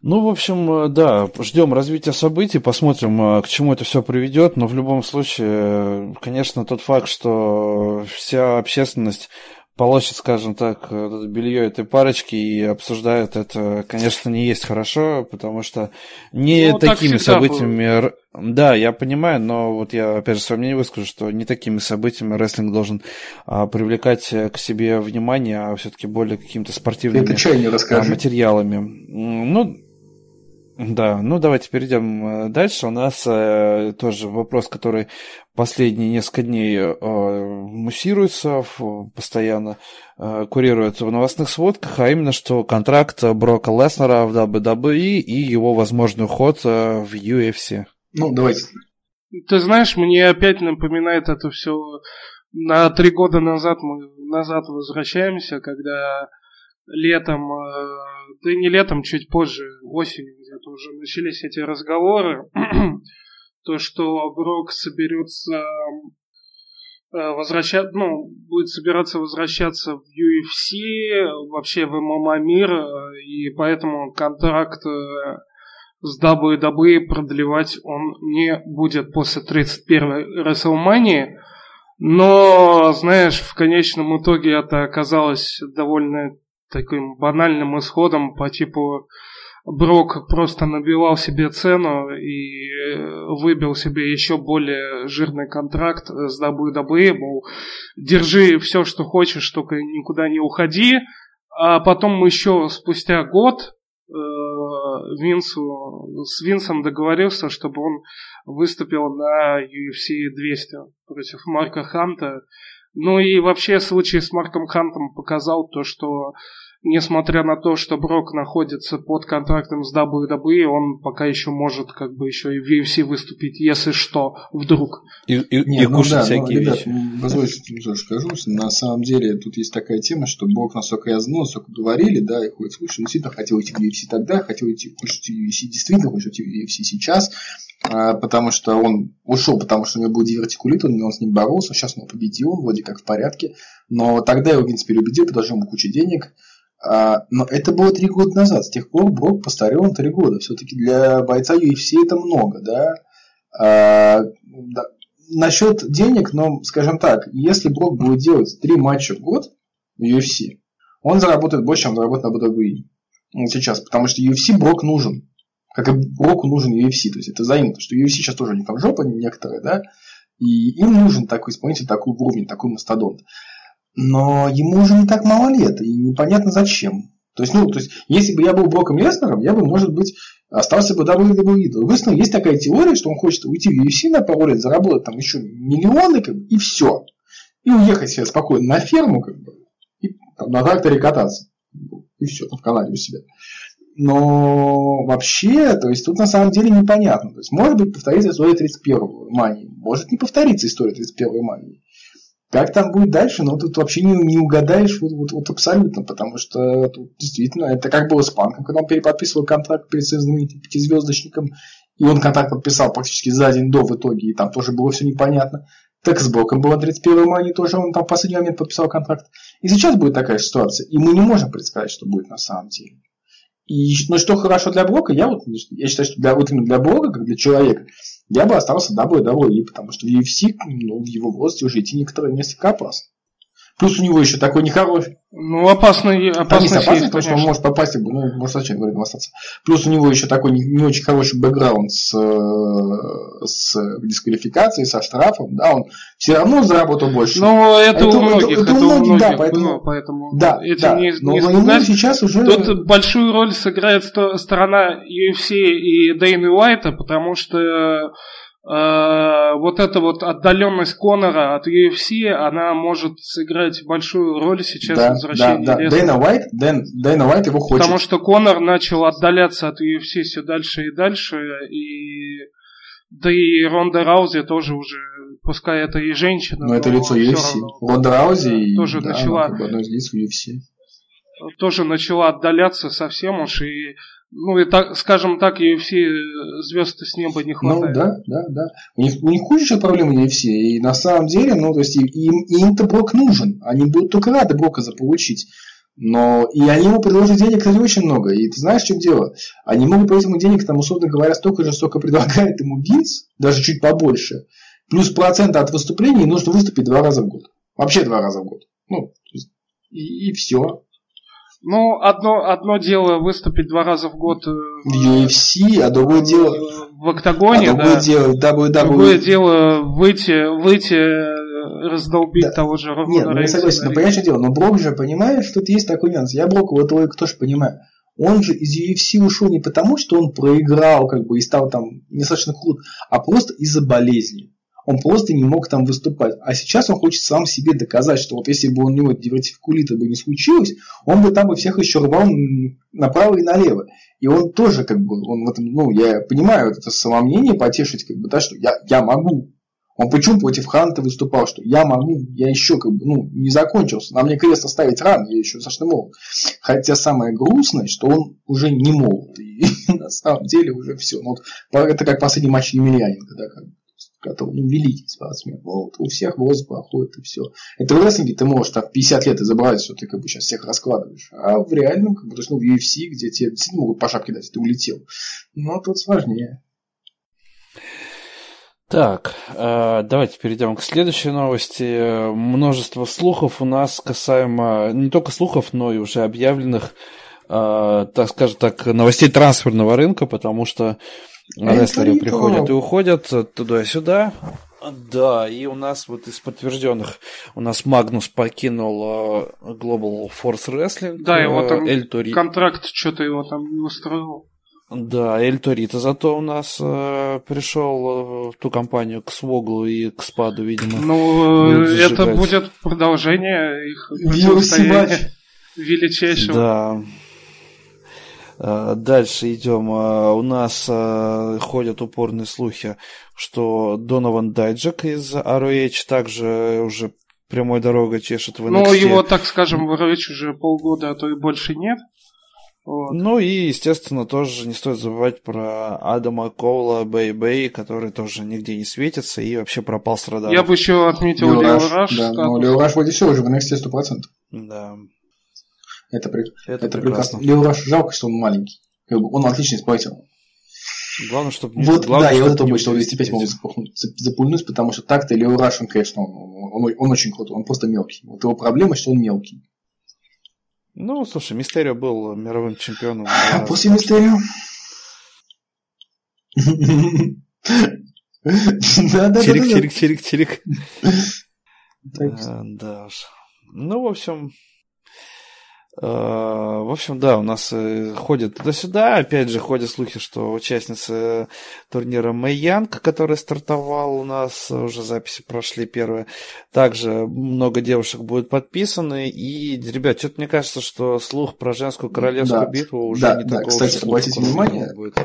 Ну, в общем, э, да, ждем развития событий, посмотрим, э, к чему это все приведет, но в любом случае, э, конечно, тот факт, что вся общественность полощет, скажем так, белье этой парочки и обсуждают это, конечно, не есть хорошо, потому что не ну, такими событиями... Было. Да, я понимаю, но вот я опять же свое мнение выскажу, что не такими событиями рестлинг должен а, привлекать к себе внимание, а все-таки более какими-то спортивными а, материалами. Ну, да, ну давайте перейдем э, дальше. У нас э, тоже вопрос, который последние несколько дней э, муссируется, постоянно э, курирует в новостных сводках, а именно, что контракт Брока Леснера в WWE и его возможный уход э, в UFC. Ну, давайте. Ты знаешь, мне опять напоминает это все на три года назад мы назад возвращаемся, когда летом, э, да не летом, чуть позже, осенью уже начались эти разговоры, то, что Брок соберется э, возвращать, ну, будет собираться возвращаться в UFC, вообще в ММА мир, э, и поэтому контракт с WWE продлевать он не будет после 31-й WrestleMania. Но, знаешь, в конечном итоге это оказалось довольно таким банальным исходом по типу Брок просто набивал себе цену и э, выбил себе еще более жирный контракт с WWE, мол, держи все, что хочешь, только никуда не уходи. А потом еще спустя год э, Винсу, с Винсом договорился, чтобы он выступил на UFC 200 против Марка Ханта. Ну и вообще случай с Марком Хантом показал то, что несмотря на то, что Брок находится под контрактом с WWE, он пока еще может как бы еще и в UFC выступить, если что, вдруг. И, и, Не, и ну кушать да, всякие ну, вещи. Ребят, позвольте тоже скажу, на самом деле тут есть такая тема, что Брок, насколько я знал, насколько говорили, да, и ходит слушай, он действительно хотел идти в UFC тогда, хотел идти, хочет в UFC действительно, хочет идти в UFC сейчас, а, потому что он ушел, потому что у него был дивертикулит, он, он с ним боролся, сейчас он победил, он вроде как в порядке, но тогда его, в принципе, убедил, предложил ему кучу денег, а, но это было три года назад. С тех пор Брок постарел на три года. Все-таки для бойца UFC это много, да? А, да. Насчет денег, ну, скажем так, если Брок будет делать три матча в год в UFC, он заработает больше, чем заработает на WWE сейчас, потому что UFC Брок нужен. Как и Броку нужен UFC. То есть это взаимно, потому что UFC сейчас тоже не там жопа некоторые, да, и им нужен такой исполнитель, такой уровень, такой мастодонт но ему уже не так мало лет, и непонятно зачем. То есть, ну, то есть, если бы я был Броком Леснером, я бы, может быть, остался бы WWE. Другой есть такая теория, что он хочет уйти в UFC на пару лет, заработать там еще миллионы, как бы, и все. И уехать себе спокойно на ферму, как бы, и там, на тракторе кататься. И все, там в Канаде у себя. Но вообще, то есть тут на самом деле непонятно. То есть, может быть, повторится история 31-го мании. Может не повторится история 31-й мании. Как там будет дальше, ну тут вообще не, не угадаешь вот, вот, вот абсолютно, потому что тут действительно это как было с Панком, когда он переподписывал контракт перед своим знаменитым пятизвездочником, и он контракт подписал практически за день до в итоге, и там тоже было все непонятно. Так с Броком было 31 мая, тоже он там в последний момент подписал контракт. И сейчас будет такая ситуация, и мы не можем предсказать, что будет на самом деле. И, ну, что хорошо для Брока, я вот, я считаю, что для, вот именно для Брока, как для человека, я бы остался WWE, потому что в UFC, ну, в его возрасте уже идти некоторые несколько опасно. Плюс у него еще такой нехороший. Ну, опасный, опасный опасный, потому что он может попасть, ну, может зачем говорить, остаться. Плюс у него еще такой не, не очень хороший бэкграунд с, с дисквалификацией, со штрафом, да, он все равно заработал больше. Ну, это, это у многих, это, это, это у многих, многих да, поэтому, было, поэтому да, этим да, не, но не сейчас уже... Тут большую роль сыграет сторона UFC и Дэйна Уайта, потому что вот эта вот отдаленность Конора от UFC, она может сыграть большую роль сейчас да, в возвращении да, да. Дэйна Уайт, Дэн, Дэйна Уайт его хочет. Потому что Конор начал отдаляться от UFC все дальше и дальше, и да и Ронда Раузи тоже уже, пускай это и женщина. но, но это лицо UFC. Ронда Раузи тоже да, начала. Как бы одно из лиц UFC. тоже начала отдаляться совсем уж, и, ну, и так, скажем так, все звезды с неба не хватает. Ну, да, да, да. У них, у них куча проблем UFC, и на самом деле, ну, то есть, им, им-то Брок нужен, они будут только рады Брока заполучить. Но и они ему предложат денег, кстати, очень много. И ты знаешь, в чем дело? Они могут платить ему денег, там, условно говоря, столько же, сколько предлагает ему Винс, даже чуть побольше. Плюс процента от выступлений нужно выступить два раза в год. Вообще два раза в год. Ну, и, и все. Ну, одно, одно дело выступить два раза в год э, в UFC, а другое дело в октагоне, а другое да. дело WWE. Другое дело выйти, выйти раздолбить да. того же Романа Нет, ну, я согласен, но понятное дело, но Брок же понимает, что тут есть такой нюанс. Я Брока вот логику тоже понимаю. Он же из UFC ушел не потому, что он проиграл как бы и стал там недостаточно крут, а просто из-за болезни. Он просто не мог там выступать. А сейчас он хочет сам себе доказать, что вот если бы у него дивертифкулита бы не случилось, он бы там бы всех еще рвал направо и налево. И он тоже как бы, он в этом, ну, я понимаю, это самомнение потешить, как бы, да, что я, я могу, он почему против Ханта выступал, что я могу, я еще как бы, ну, не закончился, на мне крест оставить рано, я еще достаточно молод. Хотя самое грустное, что он уже не молод. И на самом деле уже все. Ну, вот, это как последний матч Емельяненко, да, как который, ну, великий спортсмен. Вот, у всех возраст проходит и все. Это в рестлинге ты можешь так 50 лет изобразить, что ты как бы сейчас всех раскладываешь. А в реальном, как бы, то есть, ну, в UFC, где тебе действительно могут по шапке дать, ты улетел. Но тут сложнее. Так, э, давайте перейдем к следующей новости. Множество слухов у нас касаемо не только слухов, но и уже объявленных, э, так скажем так, новостей трансферного рынка, потому что рестлеры приходят и уходят туда-сюда. Да, и у нас вот из подтвержденных у нас Магнус покинул Global Force Wrestling. Да, его там Эль контракт что-то его там не устроил. Да, Эль Торита зато у нас э, пришел э, в ту компанию к Своглу и к Спаду, видимо. Ну, это будет продолжение их противостояния величайшего. Да. Э, дальше идем. Э, у нас э, ходят упорные слухи, что Донован Дайджек из ROH также уже прямой дорогой чешет в NXT. Ну, его, так скажем, в ROH уже полгода, а то и больше нет. Вот. Ну и, естественно, тоже не стоит забывать про Адама Коула, Бэй Бэй, который тоже нигде не светится и вообще пропал с радара. Я бы еще отметил Лео Раш. Да, но Лео Раш вроде все уже в NXT 100%. Да. Это, это, это прекрасно. прекрасно. Раш жалко, что он маленький. Он отличный исполнитель. Главное, чтобы не Вот, главное, да, и вот это будет, что 205 могут запульнуть, потому что так-то Лео Раш, он, конечно, он, он, он очень крутой, он просто мелкий. Вот его проблема, что он мелкий. Ну, слушай, Мистерио был мировым чемпионом. А после Мистерио? Чирик, чирик, чирик, чирик. Да уж. Ну, в общем, Э, в общем, да, у нас э, ходят туда-сюда. Опять же, ходят слухи, что участница турнира Мэй Янг, который стартовал у нас, уже записи прошли первые. Также много девушек будет подписаны. И, ребят, что-то мне кажется, что слух про женскую королевскую да. битву уже да, не да, такого Кстати, обратите внимание, будет.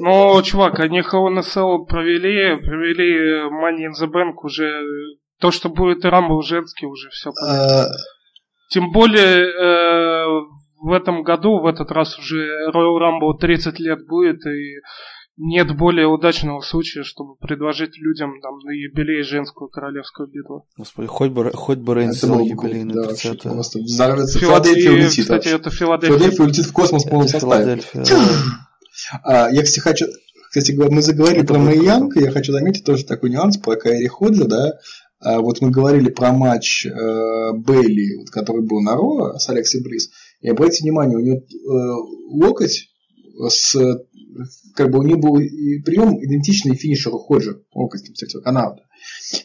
Ну, чувак, они HLNSL провели, провели Money in the Bank уже то, что будет Рамбл женский, уже все понятно. Тем более э, в этом году, в этот раз уже Royal Rumble 30 лет будет, и нет более удачного случая, чтобы предложить людям там, на юбилей женскую королевскую битву. Господи, хоть бы, хоть бы Рейнс сделал юбилейный да, 30 просто взорвется. Филадельфия улетит. Кстати, это Филадельфия. Филадельфия улетит в космос в полном составе. А, я, кстати, хочу... Кстати, мы заговорили это про Мэй Янг, я хочу заметить тоже такой нюанс про Кайри Ходжа, да, вот мы говорили про матч э, вот, который был на Ро с Алекси Брис. И обратите внимание, у него э, локоть с как бы у него был прием идентичный финишеру Ходжа, локоть, кстати, каната.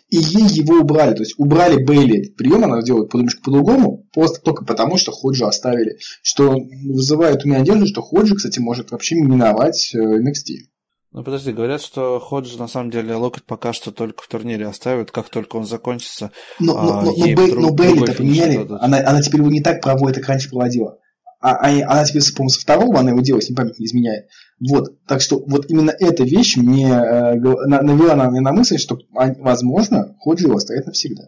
И ей его убрали. То есть убрали Бейли этот прием, она делает немножко по-другому, просто только потому, что Ходжа оставили. Что вызывает у меня надежду, что Ходжа, кстати, может вообще миновать э, NXT. Ну подожди, говорят, что Ходжи на самом деле локоть пока что только в турнире оставят, как только он закончится. Но, а, но, но, но, друг, но Бейли-то поменяли, она, она теперь его не так проводит, как раньше проводила. А, а, она теперь, по-моему, со второго она его делает, если память не изменяет. Вот, так что вот именно эта вещь мне э, навела на, на мысль, что, возможно, Ходжи его оставит навсегда.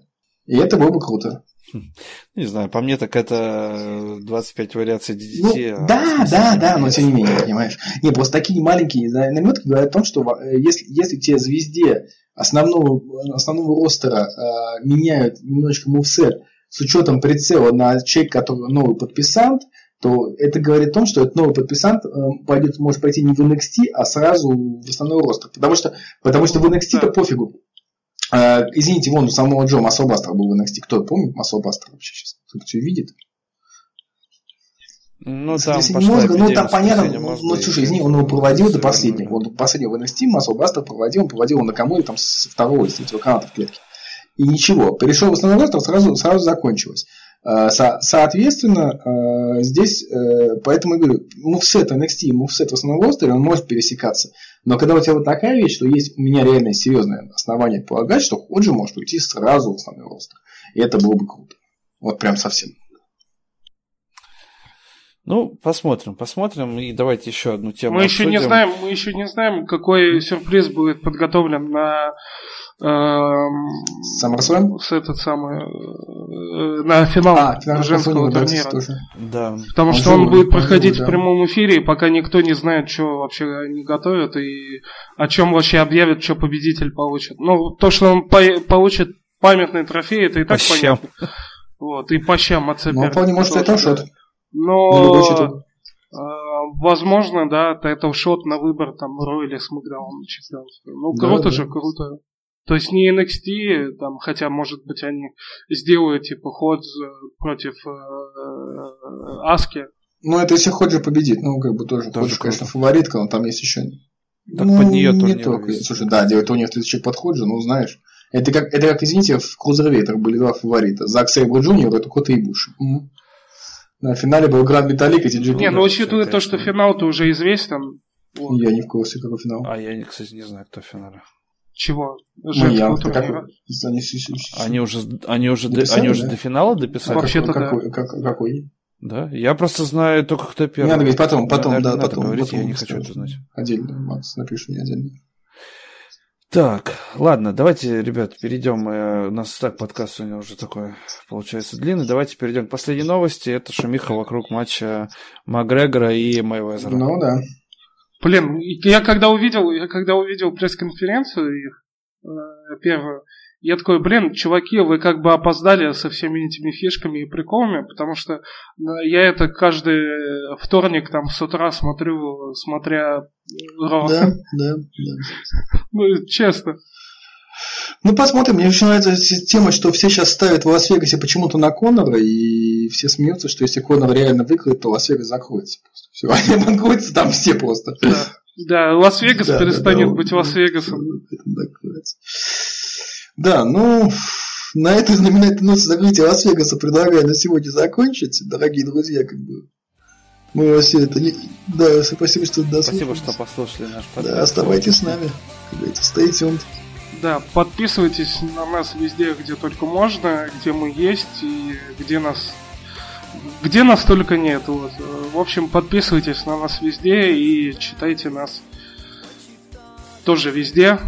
И это было бы круто. Не знаю, по мне так это 25 вариаций DDT. Ну, да, да, да, но тем не менее, понимаешь. Не, просто такие маленькие наметки говорят о том, что э, если, если тебе звезде основного, основного ростера э, меняют немножечко мувсет с учетом прицела на человека, который новый подписант, то это говорит о том, что этот новый подписант э, пойдет, может пойти не в NXT, а сразу в основной ростер. Потому что, потому что в NXT-то пофигу. Э, извините, вон у самого Джо Массел Бастер был в NXT. Кто помнит Массел Бастер вообще сейчас? Кто-то все видит? Ну, там мозга, ну, там понятно, ну, ну, слушай, извини, он его проводил до последнего. Вот последнего в NXT Массел Бастер проводил, он проводил на кому там с второго с третьего каната в клетке. И ничего, перешел в основной ростер, сразу, сразу закончилось. Э, со- соответственно, э, здесь, э, поэтому я говорю, мувсет NXT и мувсет в основном ростере, он может пересекаться. Но когда у тебя вот такая вещь, что есть у меня реально серьезное основание полагать, что Ходжи может уйти сразу в основной ростер. И это было бы круто. Вот прям совсем. Ну, посмотрим, посмотрим. И давайте еще одну тему. Мы обсудим. еще не знаем, мы еще не знаем, какой сюрприз будет подготовлен на SummerSlam? С этот самый э, на финал а, женского турнира. Да. Потому он что он будет проходить да. в прямом эфире, пока никто не знает, что вообще они готовят и о чем вообще объявят, что победитель получит. Ну, то, что он по- получит памятный трофей, это и так по понятно. Вот, и по щам от соперника. Ну, вполне может это шот. Но э, возможно, да, это шот на выбор там Ро или Смакдаун чемпионства. Ну, круто да, же, да. круто. То есть не NXT, там, хотя, может быть, они сделают, типа, ход против э, э, Аски. Ну, это если Ходжо победит. Ну, как бы тоже, тоже Ходжо, конечно, фаворитка, но там есть еще... Так ну, под нее не только. Есть. Слушай, да, делать турнир тысячи под Ходжо, ну, знаешь. Это как, это как, извините, в Крузервейтах были два фаворита. Зак Сейбр Джуниор, это Кота Ибуши. Угу. На финале был Гран Металик и TJ Не, ну учитывая то, что финал-то уже известен. Вот. Я не в курсе, какой финал. А я, кстати, не знаю, кто в финале. Чего? Женского турнира? Они уже, они уже, Дописали, они уже да? до финала дописали? Вообще-то какой, да. Как, какой? Да, я просто знаю только кто первый. Надо говорить потом, потом, да, потом. Говорить, потом я не хочу это знать. Отдельно, Макс, напишу мне отдельно. Так, ладно, давайте, ребят, перейдем. Э, у нас так подкаст сегодня уже такой, получается, длинный. Давайте перейдем к последней новости. Это шумиха вокруг матча Макгрегора и Майвезера. Ну да. Блин, я когда увидел, я когда увидел пресс-конференцию их э, первую, я такой, блин, чуваки, вы как бы опоздали со всеми этими фишками и приколами, потому что э, я это каждый вторник там с утра смотрю, смотря Raw. Да, да, да. Ну, честно. Ну, посмотрим. Мне очень нравится тема, что все сейчас ставят в Лас-Вегасе почему-то на Коннора, и все смеются, что если Коннор реально выиграет, то Лас-Вегас закроется. Просто. Все, они банкротятся там все просто. Да, да Лас-Вегас да, перестанет да, да, быть Лас-Вегасом. Да, ну, на этой знаменательной ноте закрытия Лас-Вегаса предлагаю на сегодня закончить, дорогие друзья, как бы. Мы вас все это не... Да, спасибо, что дослушали. Спасибо, что послушали наш подкаст. Да, оставайтесь с нами. Как говорится, stay tuned. Да, подписывайтесь на нас везде, где только можно, где мы есть и где нас где нас только нет. Вот. В общем, подписывайтесь на нас везде и читайте нас тоже везде.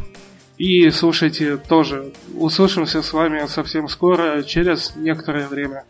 И слушайте тоже. Услышимся с вами совсем скоро, через некоторое время.